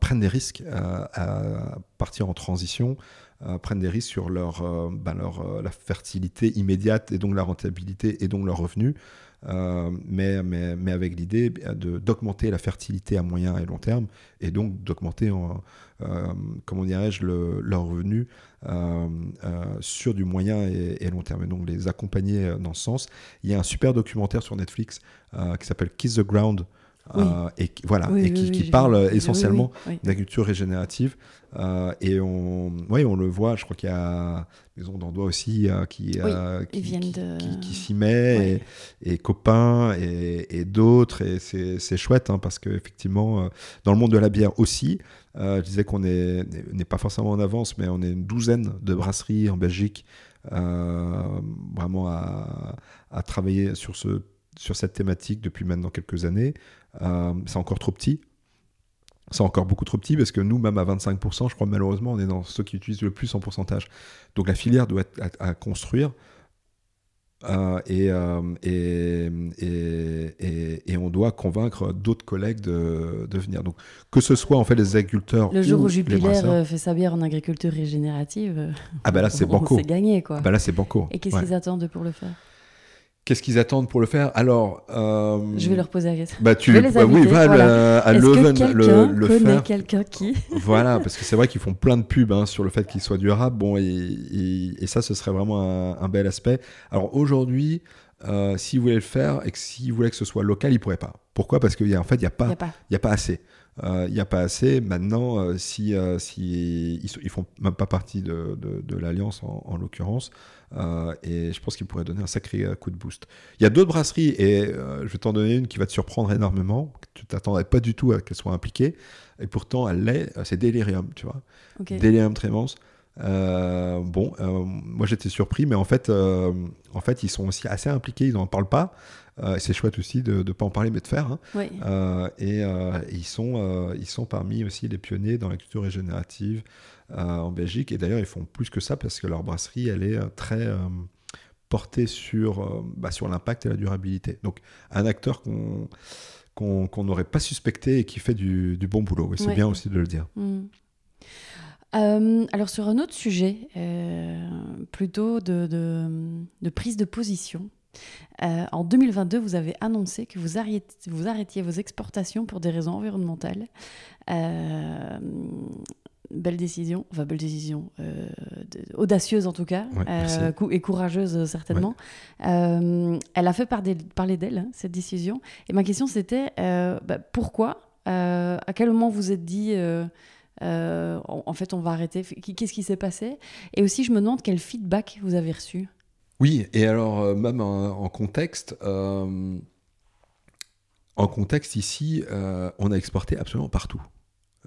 prennent des risques à partir en transition, euh, prennent des risques sur leur, euh, ben leur euh, la fertilité immédiate et donc la rentabilité et donc leur revenu. mais, mais, mais, avec l'idée d'augmenter la fertilité à moyen et long terme et donc d'augmenter, comment dirais-je, le, leur revenu sur du moyen et, long terme. Et donc les accompagner dans ce sens. Il y a un super documentaire sur Netflix qui s'appelle Kiss the Ground. Et voilà et qui, qui parle essentiellement d'agriculture régénérative euh, et on, ouais, on le voit, je crois qu'il y a Maison d'Andois aussi euh, qui, euh, qui, qui, s'y met, et, Copain et, d'autres. Et c'est chouette hein, parce qu'effectivement, dans le monde de la bière aussi, je disais qu'on n'est pas forcément en avance, mais on est une douzaine de brasseries en Belgique vraiment à, à, travailler sur, ce, sur cette thématique depuis maintenant quelques années. C'est encore trop petit c'est encore beaucoup trop petit parce que nous, même à 25%, je crois malheureusement, on est dans ceux qui utilisent le plus en pourcentage. Donc la filière doit être à, construire euh, euh, et, et, et, on doit convaincre d'autres collègues de, de, venir. Donc que ce soit en fait les agriculteurs. Le jour où Jupiler euh, fait sa bière en agriculture régénérative, ah bah là c'est banco. C'est gagné quoi. Ah bah là c'est banco. Et qu'est-ce qu'ils attendent pour le faire? Qu'est-ce qu'ils attendent pour le faire? Alors, euh, je vais leur poser la question. Bah, tu, bah, oui, va à Leuven le, le connaît quelqu'un qui Voilà, parce que c'est vrai qu'ils font plein de pubs hein, sur le fait qu'ils soient durables. Bon, et, et, ça, ce serait vraiment un, bel aspect. Alors aujourd'hui, euh, s'ils voulaient le faire et que s'ils voulaient que ce soit local, ils pourraient pas. Pourquoi? Parce qu'en fait, il n'y a pas, il y a pas assez. Euh, il n'y a pas assez. Maintenant, euh, si, si ils, ne font même pas partie de, de, l'alliance en, en l'occurrence, euh, et je pense qu'il pourrait donner un sacré euh, coup de boost. Il y a d'autres brasseries, et euh, je vais t'en donner une qui va te surprendre énormément. Tu t'attendrais pas du tout à qu'elle soit impliquée, et pourtant elle l'est. C'est Delirium, tu vois. Delirium Tremens. bon, moi j'étais surpris, mais en fait, en fait, ils sont aussi assez impliqués, ils n'en parlent pas. C'est chouette aussi de ne pas en parler, mais de faire. Hein. et, ils, sont, ils sont parmi aussi les pionniers dans la culture régénérative, euh, en Belgique. Et d'ailleurs, ils font plus que ça parce que leur brasserie, elle est euh, très euh, portée sur, bah, sur l'impact et la durabilité. Donc, un acteur qu'on qu'on n'aurait pas suspecté et qui fait du, du bon boulot. c'est bien aussi de le dire. Mm. alors sur un autre sujet, plutôt de, de, de, prise de position, en 2022, vous avez annoncé que vous, arrêtiez, vous arrêtiez vos exportations pour des raisons environnementales belle décision, enfin belle décision, euh, audacieuse en tout cas, euh, et courageuse euh, certainement. elle a fait parler d'elle, hein, cette décision. Et ma question c'était, bah, pourquoi À quel moment vous vous êtes dit, en, fait on va arrêter? Qu'est-ce qui s'est passé? Et aussi je me demande quel feedback vous avez reçu. Oui, et alors même en, contexte... En contexte, ici, on a exporté absolument partout.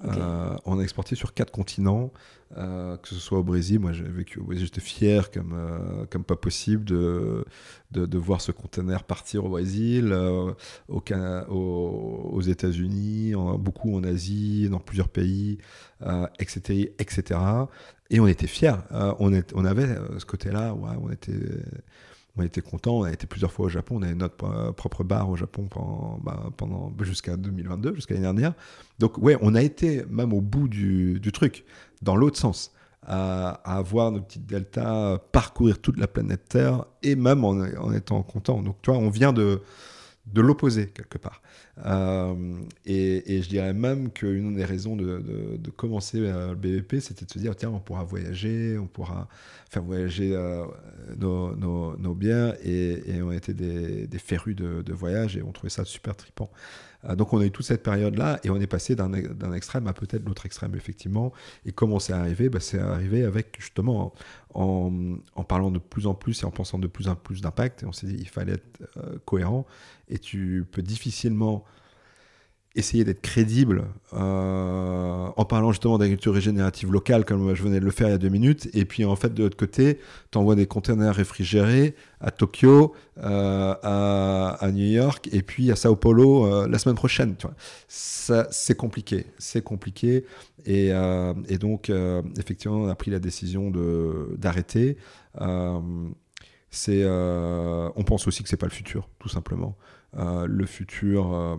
Euh, on a exporté sur quatre continents, euh, que ce soit au Brésil. Moi, j'ai vécu au Brésil, j'étais fier comme, euh, comme pas possible de, de, voir ce conteneur partir au Brésil, au, aux États-Unis, beaucoup en Asie, dans plusieurs pays, etc., etc. Et on était fiers. on, est, on avait ce côté-là, ouais, on était on était content, on a été plusieurs fois au Japon, on avait notre propre bar au Japon pendant, bah, jusqu'à 2022, jusqu'à l'année dernière. Donc ouais, on a été même au bout du, truc, dans l'autre sens, à, avoir nos petites deltas, parcourir toute la planète Terre, et même en, en étant content. Donc tu vois, on vient de, de l'opposé quelque part. Euh, et, je dirais même qu'une des raisons de, commencer euh, le BVP, c'était de se dire, tiens, on pourra voyager, on pourra faire voyager euh, nos, biens, et, on était des, des férus de, voyage, et on trouvait ça super tripant. donc on a eu toute cette période-là, et on est passé d'un extrême à peut-être l'autre extrême, effectivement. Et comment c'est arrivé? Bah, C'est arrivé avec, justement, en, en, parlant de plus en plus et en pensant de plus en plus d'impact, et on s'est dit, il fallait être cohérent, et tu peux difficilement essayer d'être crédible euh, en parlant justement d'agriculture régénérative locale comme je venais de le faire il y a deux minutes. Et puis en fait de l'autre côté tu envoies des conteneurs réfrigérés à Tokyo euh, à, New York et puis à Sao Paulo euh, la semaine prochaine ça c'est compliqué. C'est compliqué. Et, et donc effectivement on a pris la décision de d'arrêter c'est on pense aussi que c'est pas le futur tout simplement le futur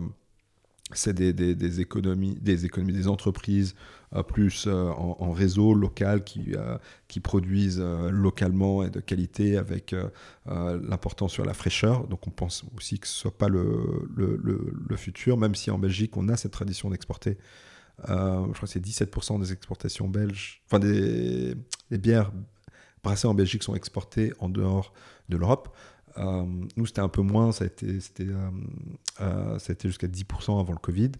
c'est des, économies, des entreprises euh, plus euh, en, réseau local qui, euh, produisent localement et de qualité avec l'importance sur la fraîcheur. Donc on pense aussi que ce soit pas le, le, futur, même si en Belgique on a cette tradition d'exporter. je crois que c'est 17% des exportations belges, enfin des, des bières brassées en Belgique sont exportées en dehors de l'Europe. Euh, nous, c'était un peu moins, ça a été, euh, euh, jusqu'à 10% avant le Covid.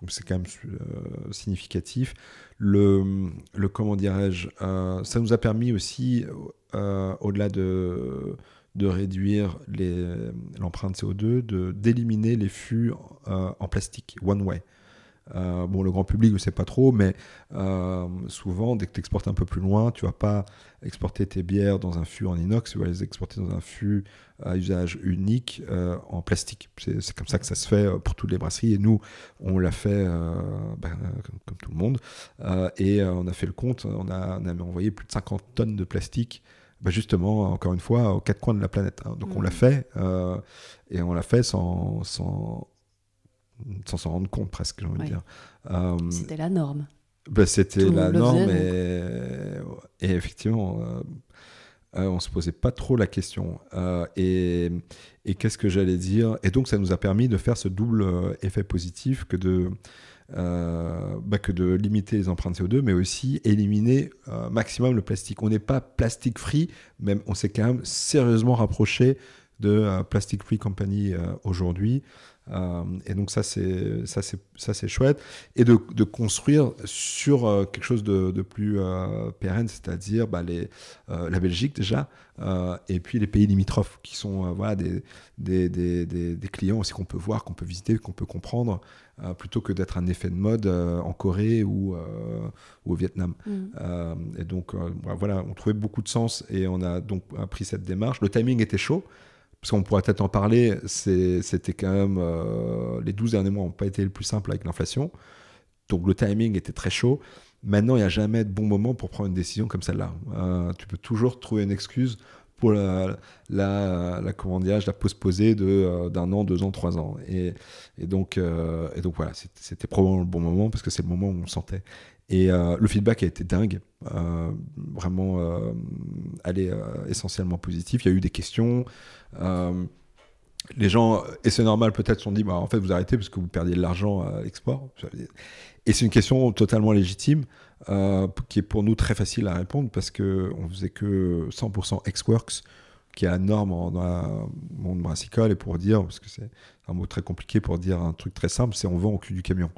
Donc c'est quand même significatif. Le, le ça nous a permis aussi, au-delà de, réduire l'empreinte CO2, de, d'éliminer les fûts en plastique, one way. Euh, bon, le grand public ne sait pas trop, mais euh, souvent, dès que tu exportes un peu plus loin, tu vas pas exporter tes bières dans un fût en inox, tu vas les exporter dans un fût à usage unique euh, en plastique. C'est comme ça que ça se fait pour toutes les brasseries. Et nous, on l'a fait ben, comme, tout le monde. et on a fait le compte, on a, envoyé plus de 50 tonnes de plastique. Ben, justement, encore une fois, aux quatre coins de la planète. Hein. Donc on l'a mmh. fait, et on l'a fait sans, sans sans s'en rendre compte presque, j'ai envie de dire. Euh, c'était la norme. Ben, c'était la norme et, et, effectivement, euh, euh, on se posait pas trop la question. et, et qu'est-ce que j'allais dire? Et donc ça nous a permis de faire ce double effet positif que de, bah, que de limiter les empreintes CO2, mais aussi éliminer maximum le plastique. On n'est pas plastique free, même on s'est quand même sérieusement rapproché de Plastic Free Company aujourd'hui. Euh, et donc ça c'est ça c'est ça c'est chouette et de, de construire sur euh, quelque chose de, de plus euh, pérenne, c'est-à-dire bah, les la Belgique déjà et puis les pays limitrophes qui sont voilà des des, des, des, clients aussi qu'on peut voir, qu'on peut visiter, qu'on peut comprendre plutôt que d'être un effet de mode en Corée ou, ou au Vietnam. Mm. et donc voilà, on trouvait beaucoup de sens et on a donc pris cette démarche. Le timing était chaud parce qu'on pourrait peut-être en parler, c'était quand même. Euh, les 12 derniers mois n'ont pas été les plus simples avec l'inflation. Donc le timing était très chaud. Maintenant, il n'y a jamais de bon moment pour prendre une décision comme celle-là. Euh, tu peux toujours trouver une excuse pour la, la, la comment postposer euh, d'un an, deux ans, trois ans. Et, donc, et donc voilà, c'était probablement le bon moment parce que c'est le moment où on le sentait. Et le feedback a été dingue, vraiment, elle est essentiellement positif. Il y a eu des questions les gens, et c'est normal, peut-être, se sont dit, bah, en fait, vous arrêtez parce que vous perdiez de l'argent à l'export. Et c'est une question totalement légitime, euh, qui est pour nous très facile à répondre parce qu'on faisait que 100% ex-works, qui est la norme dans le monde brassicole, et pour dire, parce que c'est un mot très compliqué pour dire un truc très simple, c'est on vend au cul du camion.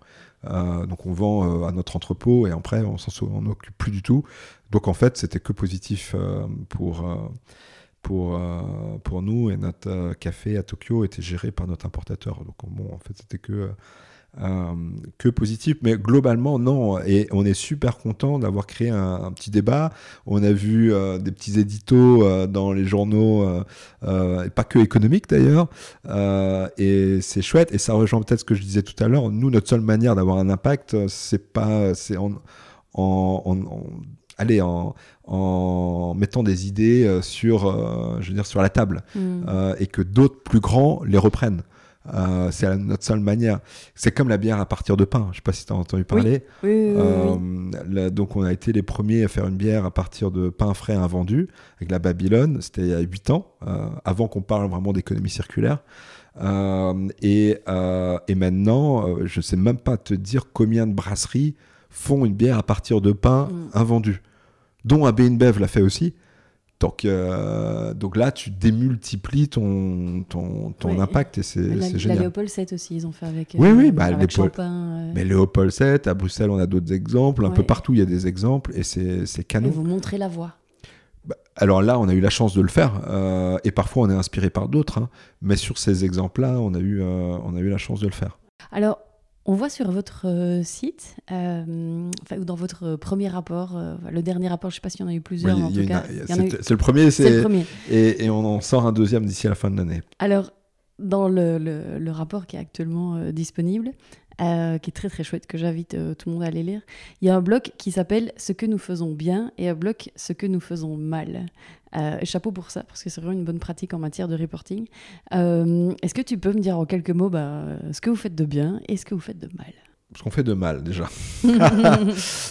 Euh, donc on vend euh, à notre entrepôt et après on s'en occupe plus du tout. Donc en fait, c'était que positif pour pour, euh, pour nous et notre euh, café à Tokyo était géré par notre importateur. Donc bon, en fait, c'était que, euh, que positif. Mais globalement, non. Et on est super content d'avoir créé un, petit débat. On a vu des petits éditos dans les journaux, et pas que économiques d'ailleurs. et c'est chouette. Et ça rejoint peut-être ce que je disais tout à l'heure. Nous, notre seule manière d'avoir un impact, c'est pas, c'est en, en, en allez, en, en mettant des idées euh, sur, euh, je veux dire, sur la table mm. euh, et que d'autres plus grands les reprennent. C'est notre seule manière. C'est comme la bière à partir de pain. Je ne sais pas si tu as entendu parler. donc, on a été les premiers à faire une bière à partir de pain frais invendu avec la Babylone. C'était il y a 8 ans, avant qu'on parle vraiment d'économie circulaire. et, et, maintenant, je ne sais même pas te dire combien de brasseries font une bière à partir de pain mm. invendu dont AB InBev l'a fait aussi. Donc, euh, donc là, tu démultiplies ton, ton, ton impact et c'est génial. La Léopold 7 aussi, ils ont fait avec. Oui, oui, euh, bah, euh. Mais Léopold 7, à Bruxelles, on a d'autres exemples. Un peu partout, il y a des exemples et c'est canon. Et vous montrez la voie. Bah, alors là, on a eu la chance de le faire et parfois on est inspiré par d'autres. Hein. mais sur ces exemples-là, on, a eu, on a eu la chance de le faire. Alors, on voit sur votre euh, site, euh, ou dans votre premier rapport, euh, le dernier rapport, je ne sais pas s'il y en a eu plusieurs, en tout cas. C'est le premier, c'est le premier. Et, on en sort un deuxième d'ici la fin de l'année. Alors, dans le, rapport qui est actuellement disponible, qui est très très chouette, que j'invite tout le monde à aller lire, il y a un bloc qui s'appelle Ce que nous faisons bien et un bloc Ce que nous faisons mal. Euh, chapeau pour ça, parce que c'est vraiment une bonne pratique en matière de reporting. Euh, est-ce que tu peux me dire en quelques mots bah, ce que vous faites de bien et ce que vous faites de mal? Ce qu'on fait de mal déjà.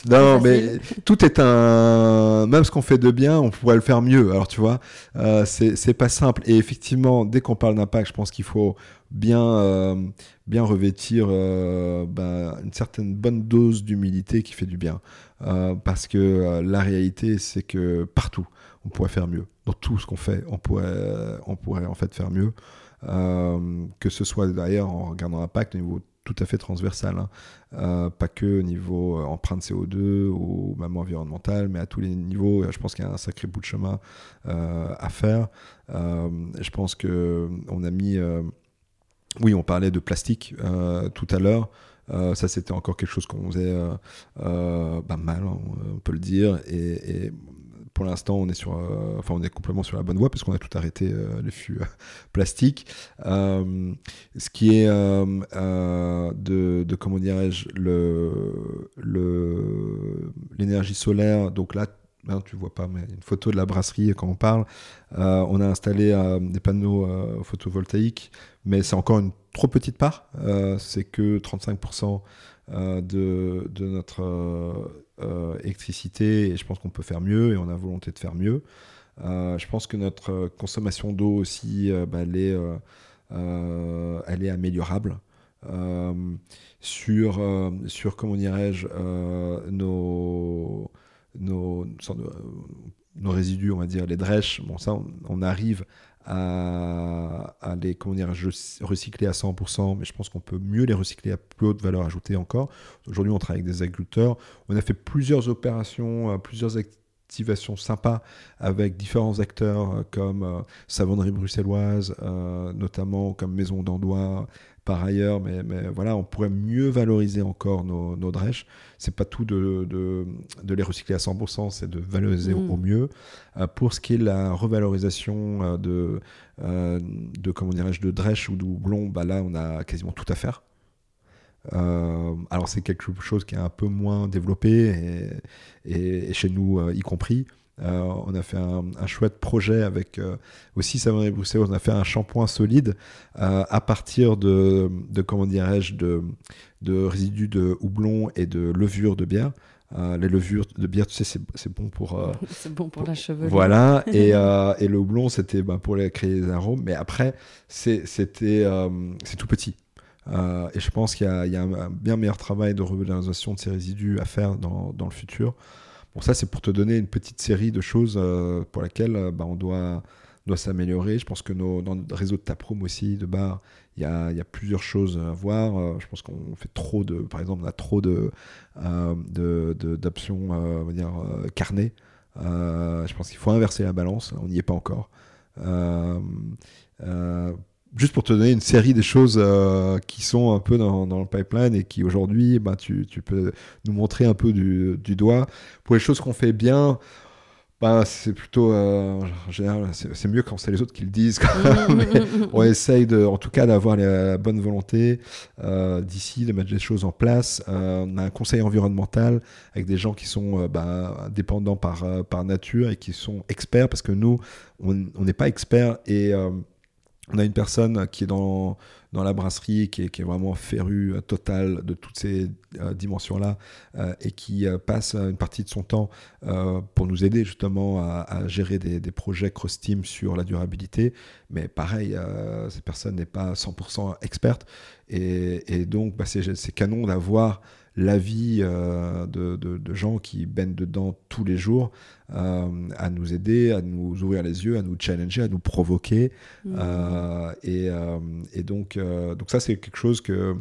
non, mais tout est un. Même ce qu'on fait de bien, on pourrait le faire mieux. Alors tu vois, euh, c'est pas simple. Et effectivement, dès qu'on parle d'impact, je pense qu'il faut bien, euh, bien revêtir bah, une certaine bonne dose d'humilité qui fait du bien. parce que la réalité, c'est que partout, on pourrait faire mieux. Dans tout ce qu'on fait, on pourrait, on pourrait en fait faire mieux. Euh, que ce soit d'ailleurs en regardant l'impact au niveau tout à fait transversal, hein. euh, pas que au niveau euh, empreinte CO2 ou même environnemental, mais à tous les niveaux. Je pense qu'il y a un sacré bout de chemin à faire. je pense que on a mis, oui, on parlait de plastique tout à l'heure. ça, c'était encore quelque chose qu'on faisait bah, mal, hein, on peut le dire. Et pour l'instant, on est sur, euh, enfin, on est complètement sur la bonne voie parce qu'on a tout arrêté euh, les fûts euh, plastiques. ce qui est de, de, comment dirais-je, le, l'énergie solaire. Donc là, hein, tu vois pas, mais une photo de la brasserie quand on parle. on a installé des panneaux photovoltaïques, mais c'est encore une trop petite part. c'est que 35% de, de, notre électricité et je pense qu'on peut faire mieux et on a volonté de faire mieux. Euh, je pense que notre consommation d'eau aussi, euh, bah, elle, est, améliorable. sur, sur, comment dirais-je, nos, nos, résidus, on va dire, les drèches, bon, ça, on arrive à, les comment dire, recycler à 100%, mais je pense qu'on peut mieux les recycler à plus haute valeur ajoutée encore. Aujourd'hui, on travaille avec des agriculteurs. On a fait plusieurs opérations, euh, plusieurs activations sympas avec différents acteurs euh, comme euh, Savonnerie bruxelloise, notamment comme Maison d'Andois, par ailleurs, mais, mais, voilà, on pourrait mieux valoriser encore nos, nos drèches. C'est pas tout de, de, de, les recycler à 100%, c'est de valoriser au, mm. mieux. Euh, pour ce qui est de la revalorisation euh, de, euh, de comment dirais-je, de drèches ou de houblon, bah là, on a quasiment tout à faire. alors c'est quelque chose qui est un peu moins développé et, et chez nous y compris. Euh, on a fait un, chouette projet avec euh, aussi Savonnerie Bruxelles. On a fait un shampoing solide euh, à partir de, comment dirais-je, de, résidus de houblon et de levure de bière. les levures de bière, tu sais, c'est bon pour. c'est bon pour la chevelure. Voilà. et, et le houblon, c'était bah, pour créer des arômes. Mais après, c'était c'est tout petit. et je pense qu'il y, y, a un bien meilleur travail de revalorisation de ces résidus à faire dans, dans le futur. Bon, ça, c'est pour te donner une petite série de choses pour lesquelles bah, on doit doit s'améliorer. Je pense que nos, dans notre réseau de taproom aussi, de bar, il y a, plusieurs choses à voir. Euh, je pense qu'on fait trop de, par exemple, on a trop de, euh, d'options, euh, on je pense qu'il faut inverser la balance. On n'y est pas encore. Juste pour te donner une série des choses qui sont un peu dans, dans le pipeline et qui aujourd'hui, bah, tu, tu, peux nous montrer un peu du, du doigt. Pour les choses qu'on fait bien, bah, c'est plutôt euh, en général c'est mieux quand c'est les autres qui le disent on essaye de en tout cas d'avoir la bonne volonté euh, d'ici de mettre des choses en place euh, on a un conseil environnemental avec des gens qui sont bah, dépendants par par nature et qui sont experts parce que nous on n'est pas experts et on a une personne qui est dans la brasserie, qui est, vraiment féru euh, total de toutes ces euh, dimensions-là, euh, et qui passe une partie de son temps pour nous aider justement à, gérer des, des, projets cross-team sur la durabilité. Mais pareil, cette personne n'est pas 100% experte, et, et donc bah, c'est canon d'avoir l'avis euh, de, de, gens qui baignent dedans tous les jours euh, à nous aider, à nous ouvrir les yeux, à nous challenger, à nous provoquer. Mmh. Euh, et, et, donc, donc ça, c'est quelque chose que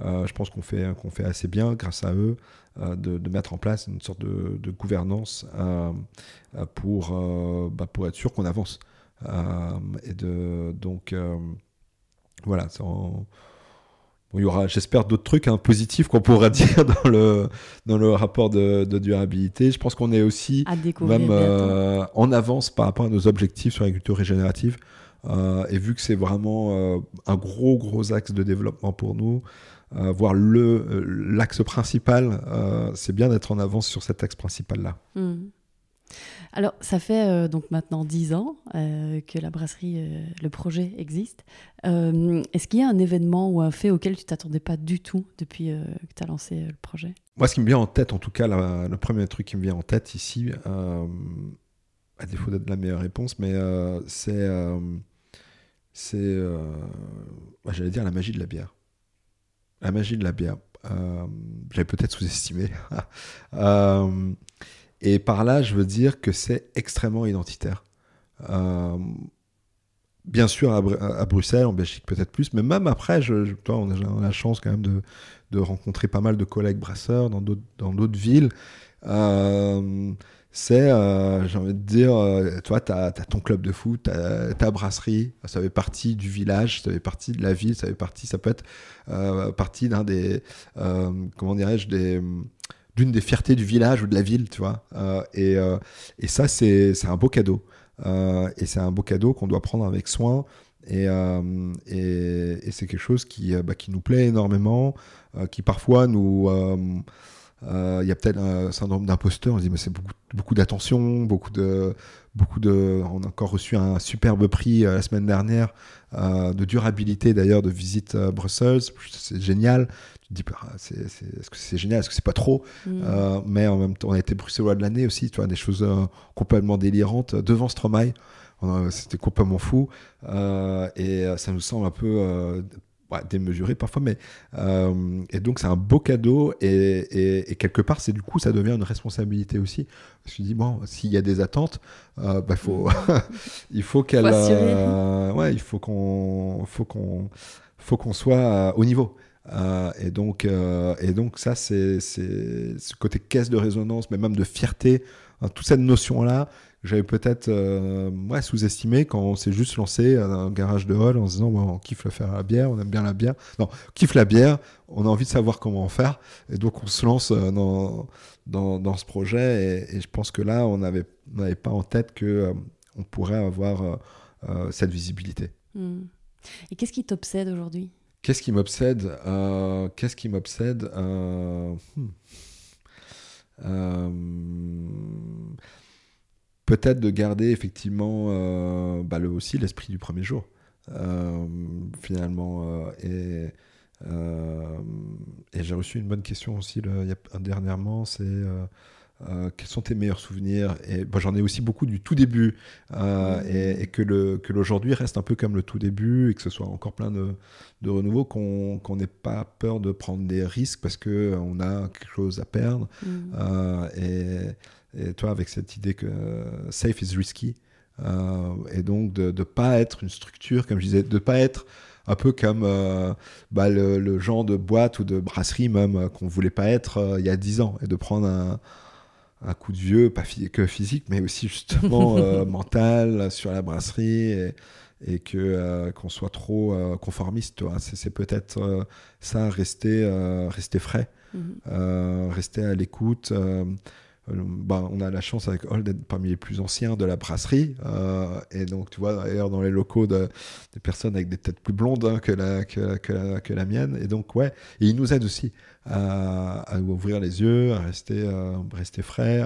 je pense qu'on fait, qu'on fait assez bien grâce à eux. De, de, mettre en place une sorte de, gouvernance pour, bah, pour être sûr qu'on avance. et de, donc, voilà, en, il y aura, j'espère, d'autres trucs hein, positifs qu'on pourra dire dans le, dans le rapport de, durabilité. Je pense qu'on est aussi même euh, en avance par rapport à nos objectifs sur l'agriculture régénérative. Euh, et vu que c'est vraiment euh, un gros, gros axe de développement pour nous, voire l'axe principal, c'est bien d'être en avance sur cet axe principal-là. Mmh. Alors, ça fait euh, donc maintenant dix ans euh, que la brasserie, euh, le projet existe. Est-ce qu'il y a un événement ou un fait auquel tu t'attendais pas du tout depuis que tu as lancé le projet? Moi, ce qui me vient en tête, en tout cas, le premier truc qui me vient en tête ici, à défaut d'être la meilleure réponse, mais c'est, c'est, j'allais dire la magie de la bière. La magie de la bière. J'avais peut-être sous-estimé. Et par là, je veux dire que c'est extrêmement identitaire. Euh, bien sûr, à, Bruxelles, en Belgique peut-être plus, mais même après, toi, on, a, la chance quand même de, rencontrer pas mal de collègues brasseurs dans d'autres villes. Euh, c'est, euh, j'ai envie de dire, toi, tu as, ton club de foot, ta brasserie, ça fait partie du village, ça fait partie de la ville, ça fait partie, ça peut être partie d'un des, comment dirais-je, des d'une des fiertés du village ou de la ville, tu vois. Euh, et, euh, et, ça, c'est un beau cadeau. Euh, et c'est un beau cadeau qu'on doit prendre avec soin. Et, et, c'est quelque chose qui, bah, qui nous plaît énormément, qui parfois nous... Il y a peut-être un syndrome d'imposteur, on se dit mais c'est beaucoup, beaucoup d'attention, beaucoup de, beaucoup de... On a encore reçu un superbe prix la semaine dernière de durabilité d'ailleurs de visite Bruxelles, c'est génial dis, bah, c'est, est-ce que c'est génial, est-ce que c'est pas trop? Mm. euh, Mais en même temps, on a été bruxellois de l'année aussi, tu vois, des choses euh, complètement délirantes devant Stromae. C'était complètement fou. Euh, et ça nous semble un peu démesuré parfois, mais et donc c'est un beau cadeau et, quelque part c'est du coup ça devient une responsabilité aussi. Je me suis dit bon, s'il y a des attentes, bah, faut, mm. il faut qu'elle, ouais, il faut qu'on, faut qu'on, faut qu'on soit au niveau. Euh, et, donc, euh, et donc, ça, c'est ce côté caisse de résonance, mais même de fierté, hein, toute cette notion-là, j'avais peut-être euh, sous-estimé quand on s'est juste lancé dans un garage de hall en se disant on kiffe le faire à la bière, on aime bien la bière. Non, on kiffe la bière, on a envie de savoir comment en faire. Et donc, on se lance dans, dans, dans ce projet. Et, je pense que là, on n'avait pas en tête que on pourrait avoir cette visibilité. Hmm. Et qu'est-ce qui t'obsède aujourd'hui? Qu'est-ce qui m'obsède? Euh, Qu'est-ce qui m'obsède? Euh, hmm. Euh, Peut-être de garder effectivement bah, le, aussi l'esprit du premier jour, finalement. et et j'ai reçu une bonne question aussi il y a, dernièrement, c'est euh, quels sont tes meilleurs souvenirs? Et j'en ai aussi beaucoup du tout début, euh, et, que le que l'aujourd'hui reste un peu comme le tout début, et que ce soit encore plein de, de renouveau, qu'on n'ait pas peur de prendre des risques parce que on a quelque chose à perdre. Mm. Euh, et, et, toi, avec cette idée que safe is risky, et donc de ne pas être une structure, comme je disais, de ne pas être un peu comme bah, le, le, genre de boîte ou de brasserie même qu'on voulait pas être il y a 10 ans et de prendre un, un coup de vieux, pas que physique, mais aussi justement euh, mental sur la brasserie et, que euh, qu'on soit trop euh, conformiste. Toi. C'est, peut-être ça, rester, rester frais, mhm. rester à l'écoute. Bah, on a la chance avec Hall d'être parmi les plus anciens de la brasserie. et donc, tu vois, d'ailleurs, dans les locaux de, des personnes avec des têtes plus blondes hein, que, la, que, la, mienne. Et donc, ouais, ils nous aident aussi à, ouvrir les yeux, à rester, euh, rester frais.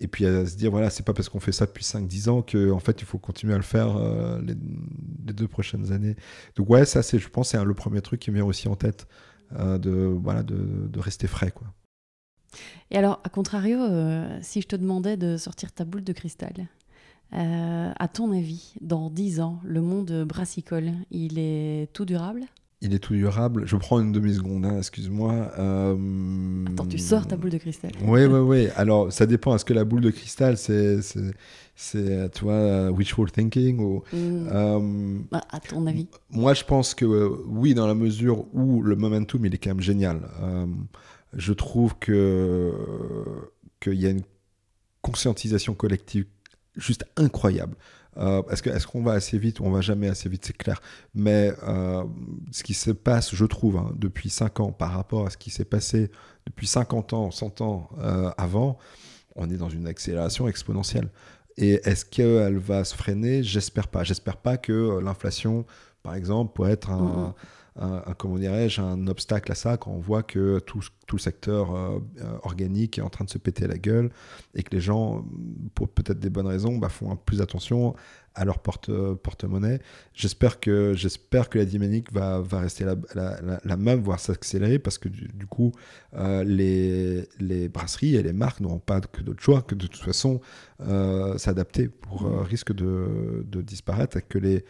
et puis à se dire, voilà, c'est pas parce qu'on fait ça depuis 5-10 ans qu'en en fait, il faut continuer à le faire euh, les, deux prochaines années. Donc, ouais, ça, c'est, je pense, c'est le premier truc qui me vient aussi en tête, euh, de, voilà, de, de, rester frais, quoi. Et alors, à contrario, si je te demandais de sortir ta boule de cristal, à ton avis, dans 10 ans, le monde brassicole, il est tout durable? Il est tout durable. Je prends une demi-seconde, hein, excuse-moi. Euh... Attends, tu sors ta boule de cristal. Oui, oui, oui. Alors, ça dépend. Est-ce que la boule de cristal, c'est, c'est, tu vois, wishful thinking ou, mm. euh, bah, À ton avis Moi, je pense que oui, dans la mesure où le momentum, il est quand même génial. Je trouve que qu'il y a une conscientisation collective juste incroyable. Euh, est-ce qu'on va assez vite ou on va jamais assez vite, c'est clair. Mais euh, ce qui se passe, je trouve, hein, depuis 5 ans par rapport à ce qui s'est passé depuis 50 ans, 100 ans euh, avant, on est dans une accélération exponentielle. Et est-ce qu'elle va se freiner? J'espère pas. J'espère pas que l'inflation, par exemple, pourrait être un... Mmh un, comment dirais-je, un obstacle à ça quand on voit que tout, tout le secteur euh, euh, organique est en train de se péter la gueule et que les gens, pour peut-être des bonnes raisons, bah, font plus attention à leur porte, porte-monnaie. J'espère que, la dynamique va, va rester la, la, même, voire s'accélérer, parce que du, coup, euh, les, brasseries et les marques n'auront pas que d'autre choix que de toute façon s'adapter pour risque de, de disparaître que les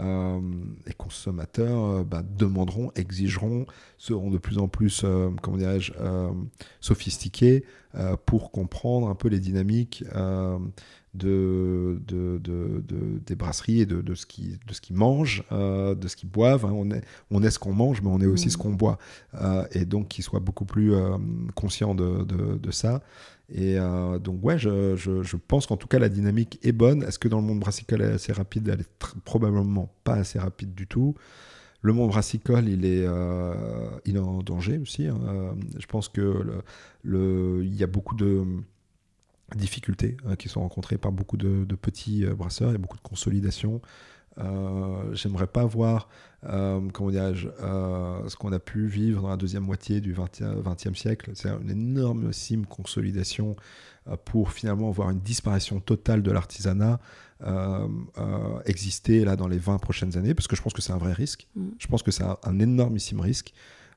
euh, les consommateurs euh, bah, demanderont, exigeront, seront de plus en plus, euh, sophistiqués pour comprendre un peu les dynamiques de, de, des brasseries et de, ce qu'ils de ce qu'ils mangent, de ce qu'ils boivent. Hein. On, est, on est ce qu'on mange, mais on est aussi ce mmh. qu'on boit. et donc qu'ils soient beaucoup plus conscients de, ça. Et euh, donc, ouais, je, je, pense qu'en tout cas, la dynamique est bonne. Est-ce que dans le monde brassicole, elle est assez rapide? Elle est probablement pas assez rapide du tout. Le monde brassicole, il est, euh, il est en danger aussi. Hein. Euh, je pense que le, le, il y a beaucoup de difficultés hein, qui sont rencontrées par beaucoup de, de petits brasseurs. Il y a beaucoup de consolidation. Euh, j'aimerais pas voir euh, comment euh, ce qu'on a pu vivre dans la deuxième moitié du XXe siècle. C'est une énormissime consolidation pour finalement voir une disparition totale de l'artisanat exister là dans les 20 prochaines années, parce que je pense que c'est un vrai risque. Mm. Je pense que c'est un, énormissime risque.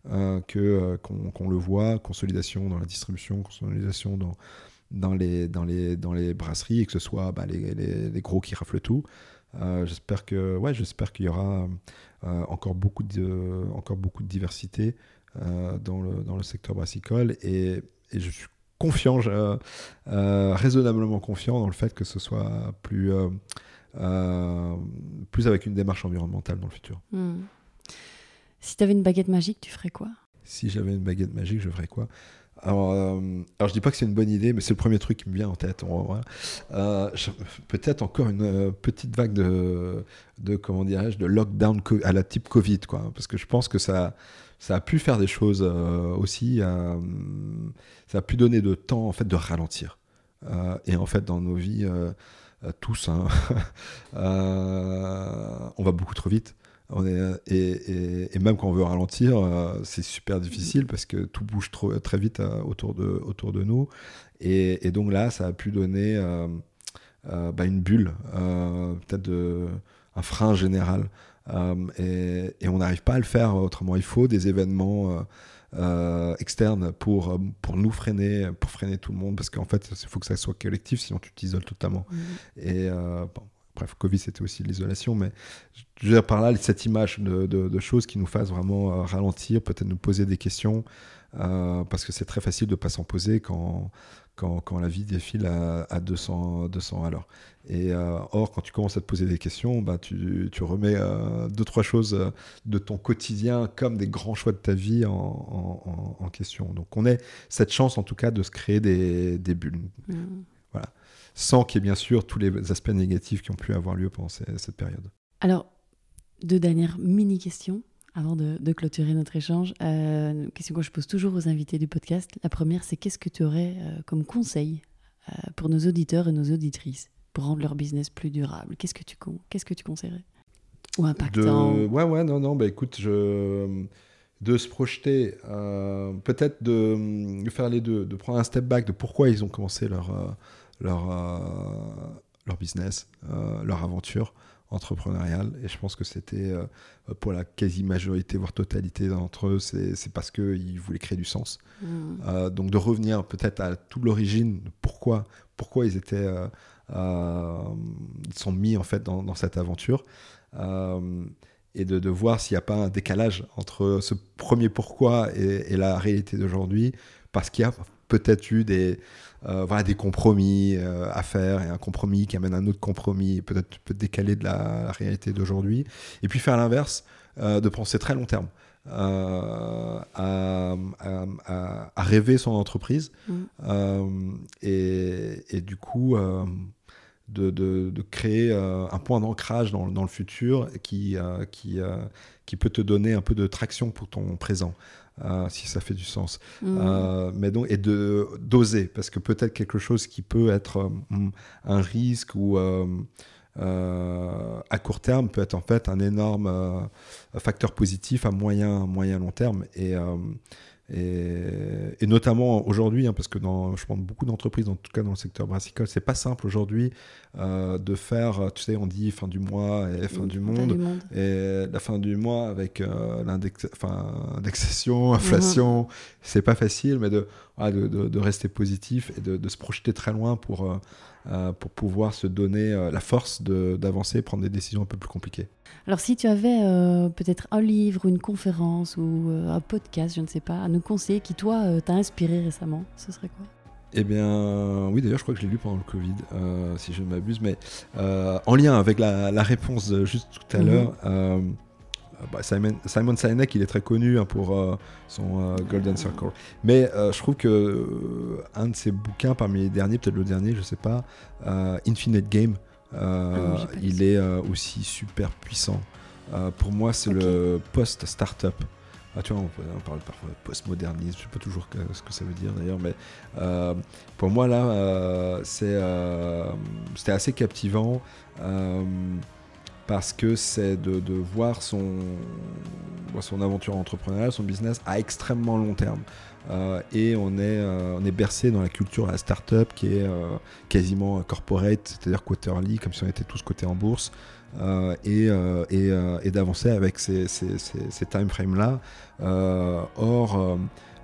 que qu'on le voit, consolidation dans la distribution, consolidation dans, dans, les, dans, les, dans les brasseries, et que ce soit bah, les, les, les, gros qui raflent tout. Euh, j'espère que ouais, j'espère qu'il y aura euh, encore beaucoup de encore beaucoup de diversité euh, dans le dans le secteur brassicole et, et je suis confiant, raisonnablement confiant dans le fait que ce soit plus plus avec une démarche environnementale dans le futur. Hmm. Si tu avais une baguette magique, tu ferais quoi? Si j'avais une baguette magique, je ferais quoi? Alors, euh, alors, je dis pas que c'est une bonne idée, mais c'est le premier truc qui me vient en tête. Euh, Peut-être encore une euh, petite vague de, de comment dirais-je, de lockdown à la type Covid, quoi. Parce que je pense que ça, ça a pu faire des choses euh, aussi. ça a pu donner de temps, en fait, de ralentir. et en fait, dans nos vies, tous, hein, on va beaucoup trop vite. On est, et, et, même quand on veut ralentir, euh, c'est super difficile parce que tout bouge trop, très vite euh, autour, de, autour de nous. Et, donc là, ça a pu donner euh, bah, une bulle, peut-être de frein général. Et, on n'arrive pas à le faire autrement. Il faut des événements euh, externe pour, euh, pour nous freiner, pour freiner tout le monde, parce qu'en fait, il faut que ça soit collectif, sinon tu t'isoles totalement. Mmh. Et euh, bon, bref, Covid, c'était aussi l'isolation, mais je veux dire par là, cette image de, choses qui nous fassent vraiment ralentir, peut-être nous poser des questions, parce que c'est très facile de ne pas s'en poser quand, quand, la vie défile à, à 200, 200 à l'heure. Et euh, or, quand tu commences à te poser des questions, bah, tu, remets euh, deux, trois choses euh, de ton quotidien comme des grands choix de ta vie en, question. Donc, on a cette chance, en tout cas, de se créer des, des bulles. Mmh. Sans qu'il y ait bien sûr tous les aspects négatifs qui ont pu avoir lieu pendant cette période. Alors, deux dernières mini-questions avant de, de, clôturer notre échange. Euh, question que je pose toujours aux invités du podcast. La première, c'est qu'est-ce que tu aurais comme conseil pour nos auditeurs et nos auditrices pour rendre leur business plus durable? Qu'est-ce que tu, qu'est-ce que tu conseillerais? Ou impactant? De... Ouais, ouais, non, non, bah écoute, je... de se projeter, euh, peut-être de, faire les deux, de prendre un step back de pourquoi ils ont commencé leur, euh, leur, euh, leur business, leur aventure entrepreneuriale. Et je pense que c'était pour la quasi-majorité, voire totalité d'entre eux, c'est parce qu'ils voulaient créer du sens. Mmh. donc de revenir peut-être à toute l'origine, pourquoi, pourquoi ils étaient euh, ils sont mis en fait dans, cette aventure euh, et de, voir s'il n'y a pas un décalage entre ce premier pourquoi et, la réalité d'aujourd'hui, parce qu'il y a peut-être eu des, euh, voilà, des compromis à faire et un compromis qui amène un autre compromis, peut-être peut décaler de la, réalité d'aujourd'hui, et puis faire l'inverse, de penser très long terme. à, rêver son entreprise mmh. et, et, du coup de, de, créer euh, un point d'ancrage dans, dans, le futur qui, euh, qui, euh, qui peut te donner un peu de traction pour ton présent. Si ça fait du sens. Mmh. mais donc, et de d'oser, parce que peut-être quelque chose qui peut être un risque ou à court terme peut être en fait un énorme facteur positif à moyen, moyen long terme. Et, et, notamment aujourd'hui, hein, parce que dans, je pense beaucoup d'entreprises, en tout cas dans le secteur brassicole, c'est pas simple aujourd'hui euh, de faire, tu sais, on dit fin du mois et fin, du, monde, et la fin du mois avec euh, l'indexation, inflation, c'est pas facile, mais de, de, de, rester positif et de, se projeter très loin pour, euh, euh, pour pouvoir se donner euh, la force d'avancer et prendre des décisions un peu plus compliquées. Alors si tu avais euh, peut-être un livre une conférence ou un podcast, je ne sais pas, à nous conseiller qui toi t'a inspiré récemment, ce serait quoi? Eh bien, oui, d'ailleurs, je crois que je l'ai lu pendant le Covid, si je ne m'abuse, mais en lien avec la, réponse juste tout à mhm. l'heure, bah, Simon, Simon Sinek, il est très connu hein, pour euh, son euh, Golden Circle. Mais je trouve que un de ses bouquins, parmi les derniers, peut-être le dernier, je sais pas, Infinite Game, ah il est aussi super puissant. pour moi, c'est le post-startup. Ah, tu vois, on, parle parfois de post-modernisme, je sais pas toujours ce que ça veut dire d'ailleurs, mais pour moi là, c'était assez captivant parce que c'est de, voir son, son aventure entrepreneuriale, son business à extrêmement long terme. Euh, et on est, euh, on est bercé dans la culture de la start-up qui est euh, quasiment corporate, c'est-à-dire quarterly, comme si on était tous cotés en bourse, et, et, d'avancer avec ces, ces, ces, ces time frames-là. or,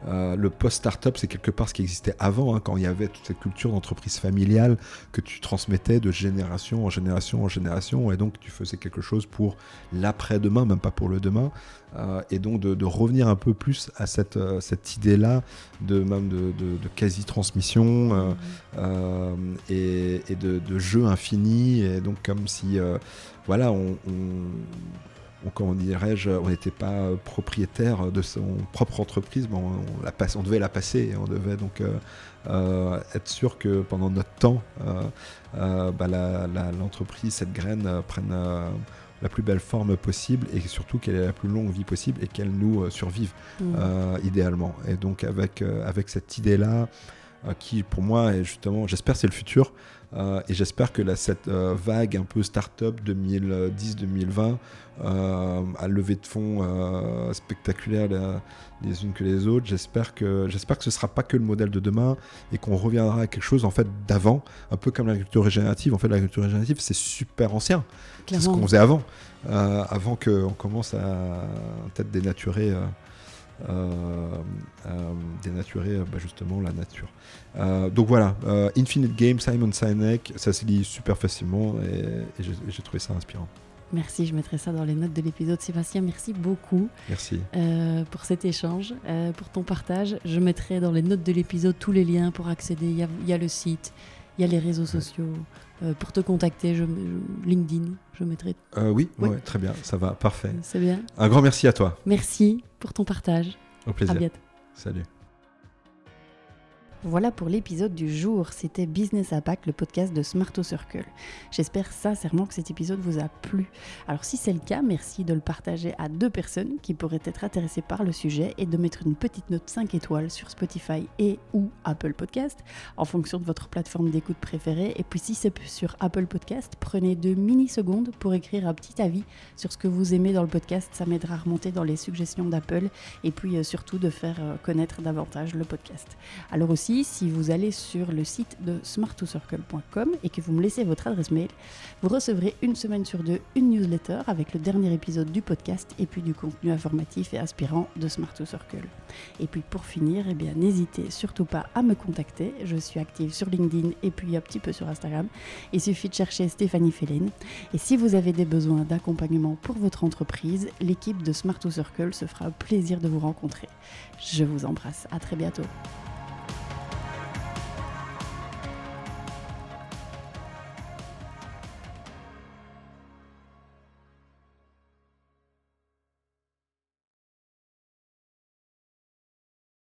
euh, le post-startup, c'est quelque part ce qui existait avant, hein, quand il y avait toute cette culture d'entreprise familiale que tu transmettais de génération en génération en génération, et donc tu faisais quelque chose pour l'après-demain, même pas pour le demain, euh, et donc de, revenir un peu plus à cette, euh, idée-là de même de, quasi-transmission et, de, jeu infini, et donc comme si voilà, on, comment dirais-je, on n'était pas propriétaire de son propre entreprise, mais on, la passe, on devait la passer. on devait donc euh, euh, être sûr que pendant notre temps, euh, bah, l'entreprise, cette graine, prenne la plus belle forme possible et surtout qu'elle ait la plus longue vie possible et qu'elle nous survive mmh. idéalement. Et donc avec, avec cette idée-là, qui pour moi est justement, j'espère c'est le futur. Et j'espère que cette vague un peu start-up 2010-2020 à lever de fonds spectaculaires les unes que les autres, j'espère que, j'espère que ce ne sera pas que le modèle de demain et qu'on reviendra à quelque chose en fait d'avant, un peu comme l'agriculture régénérative. En fait, l'agriculture régénérative, c'est super ancien. C'est ce qu'on faisait avant, avant qu'on commence à peut-être dénaturer. Euh, euh, dénaturer bah, justement la nature. Euh, donc voilà, Infinite Game, Simon Sinek, ça se lit super facilement et, j'ai trouvé ça inspirant. Merci, je mettrai ça dans les notes de l'épisode. Sébastien, merci beaucoup. Merci. pour cet échange, pour ton partage. Je mettrai dans les notes de l'épisode tous les liens pour accéder. Il y, a, le site, il y a les réseaux sociaux. pour te contacter, je, LinkedIn, je mettrai. oui, Ouais, très bien, ça va, parfait. C'est bien. Un grand merci à toi. Merci pour ton partage. Au plaisir. À bientôt. Salut. Voilà pour l'épisode du jour. C'était Business Impact, le podcast de Smarto Circle. J'espère sincèrement que cet épisode vous a plu. Alors si c'est le cas, merci de le partager à deux personnes qui pourraient être intéressées par le sujet et de mettre une petite note 5 étoiles sur Spotify et ou Apple Podcast en fonction de votre plateforme d'écoute préférée. Et puis si c'est sur Apple Podcast, prenez deux mini-secondes pour écrire un petit avis sur ce que vous aimez dans le podcast. Ça m'aidera à remonter dans les suggestions d'Apple et puis euh, surtout de faire euh, connaître davantage le podcast. Alors aussi, si vous allez sur le site de smart2circle.com et que vous me laissez votre adresse mail, vous recevrez une semaine sur deux une newsletter avec le dernier épisode du podcast et puis du contenu informatif et inspirant de Smart2Circle. Et puis pour finir, eh bien n'hésitez surtout pas à me contacter. Je suis active sur LinkedIn et puis un petit peu sur Instagram. Il suffit de chercher Stéphanie Félène. Et si vous avez des besoins d'accompagnement pour votre entreprise, l'équipe de Smart2Circle se fera plaisir de vous rencontrer. Je vous embrasse. À très bientôt.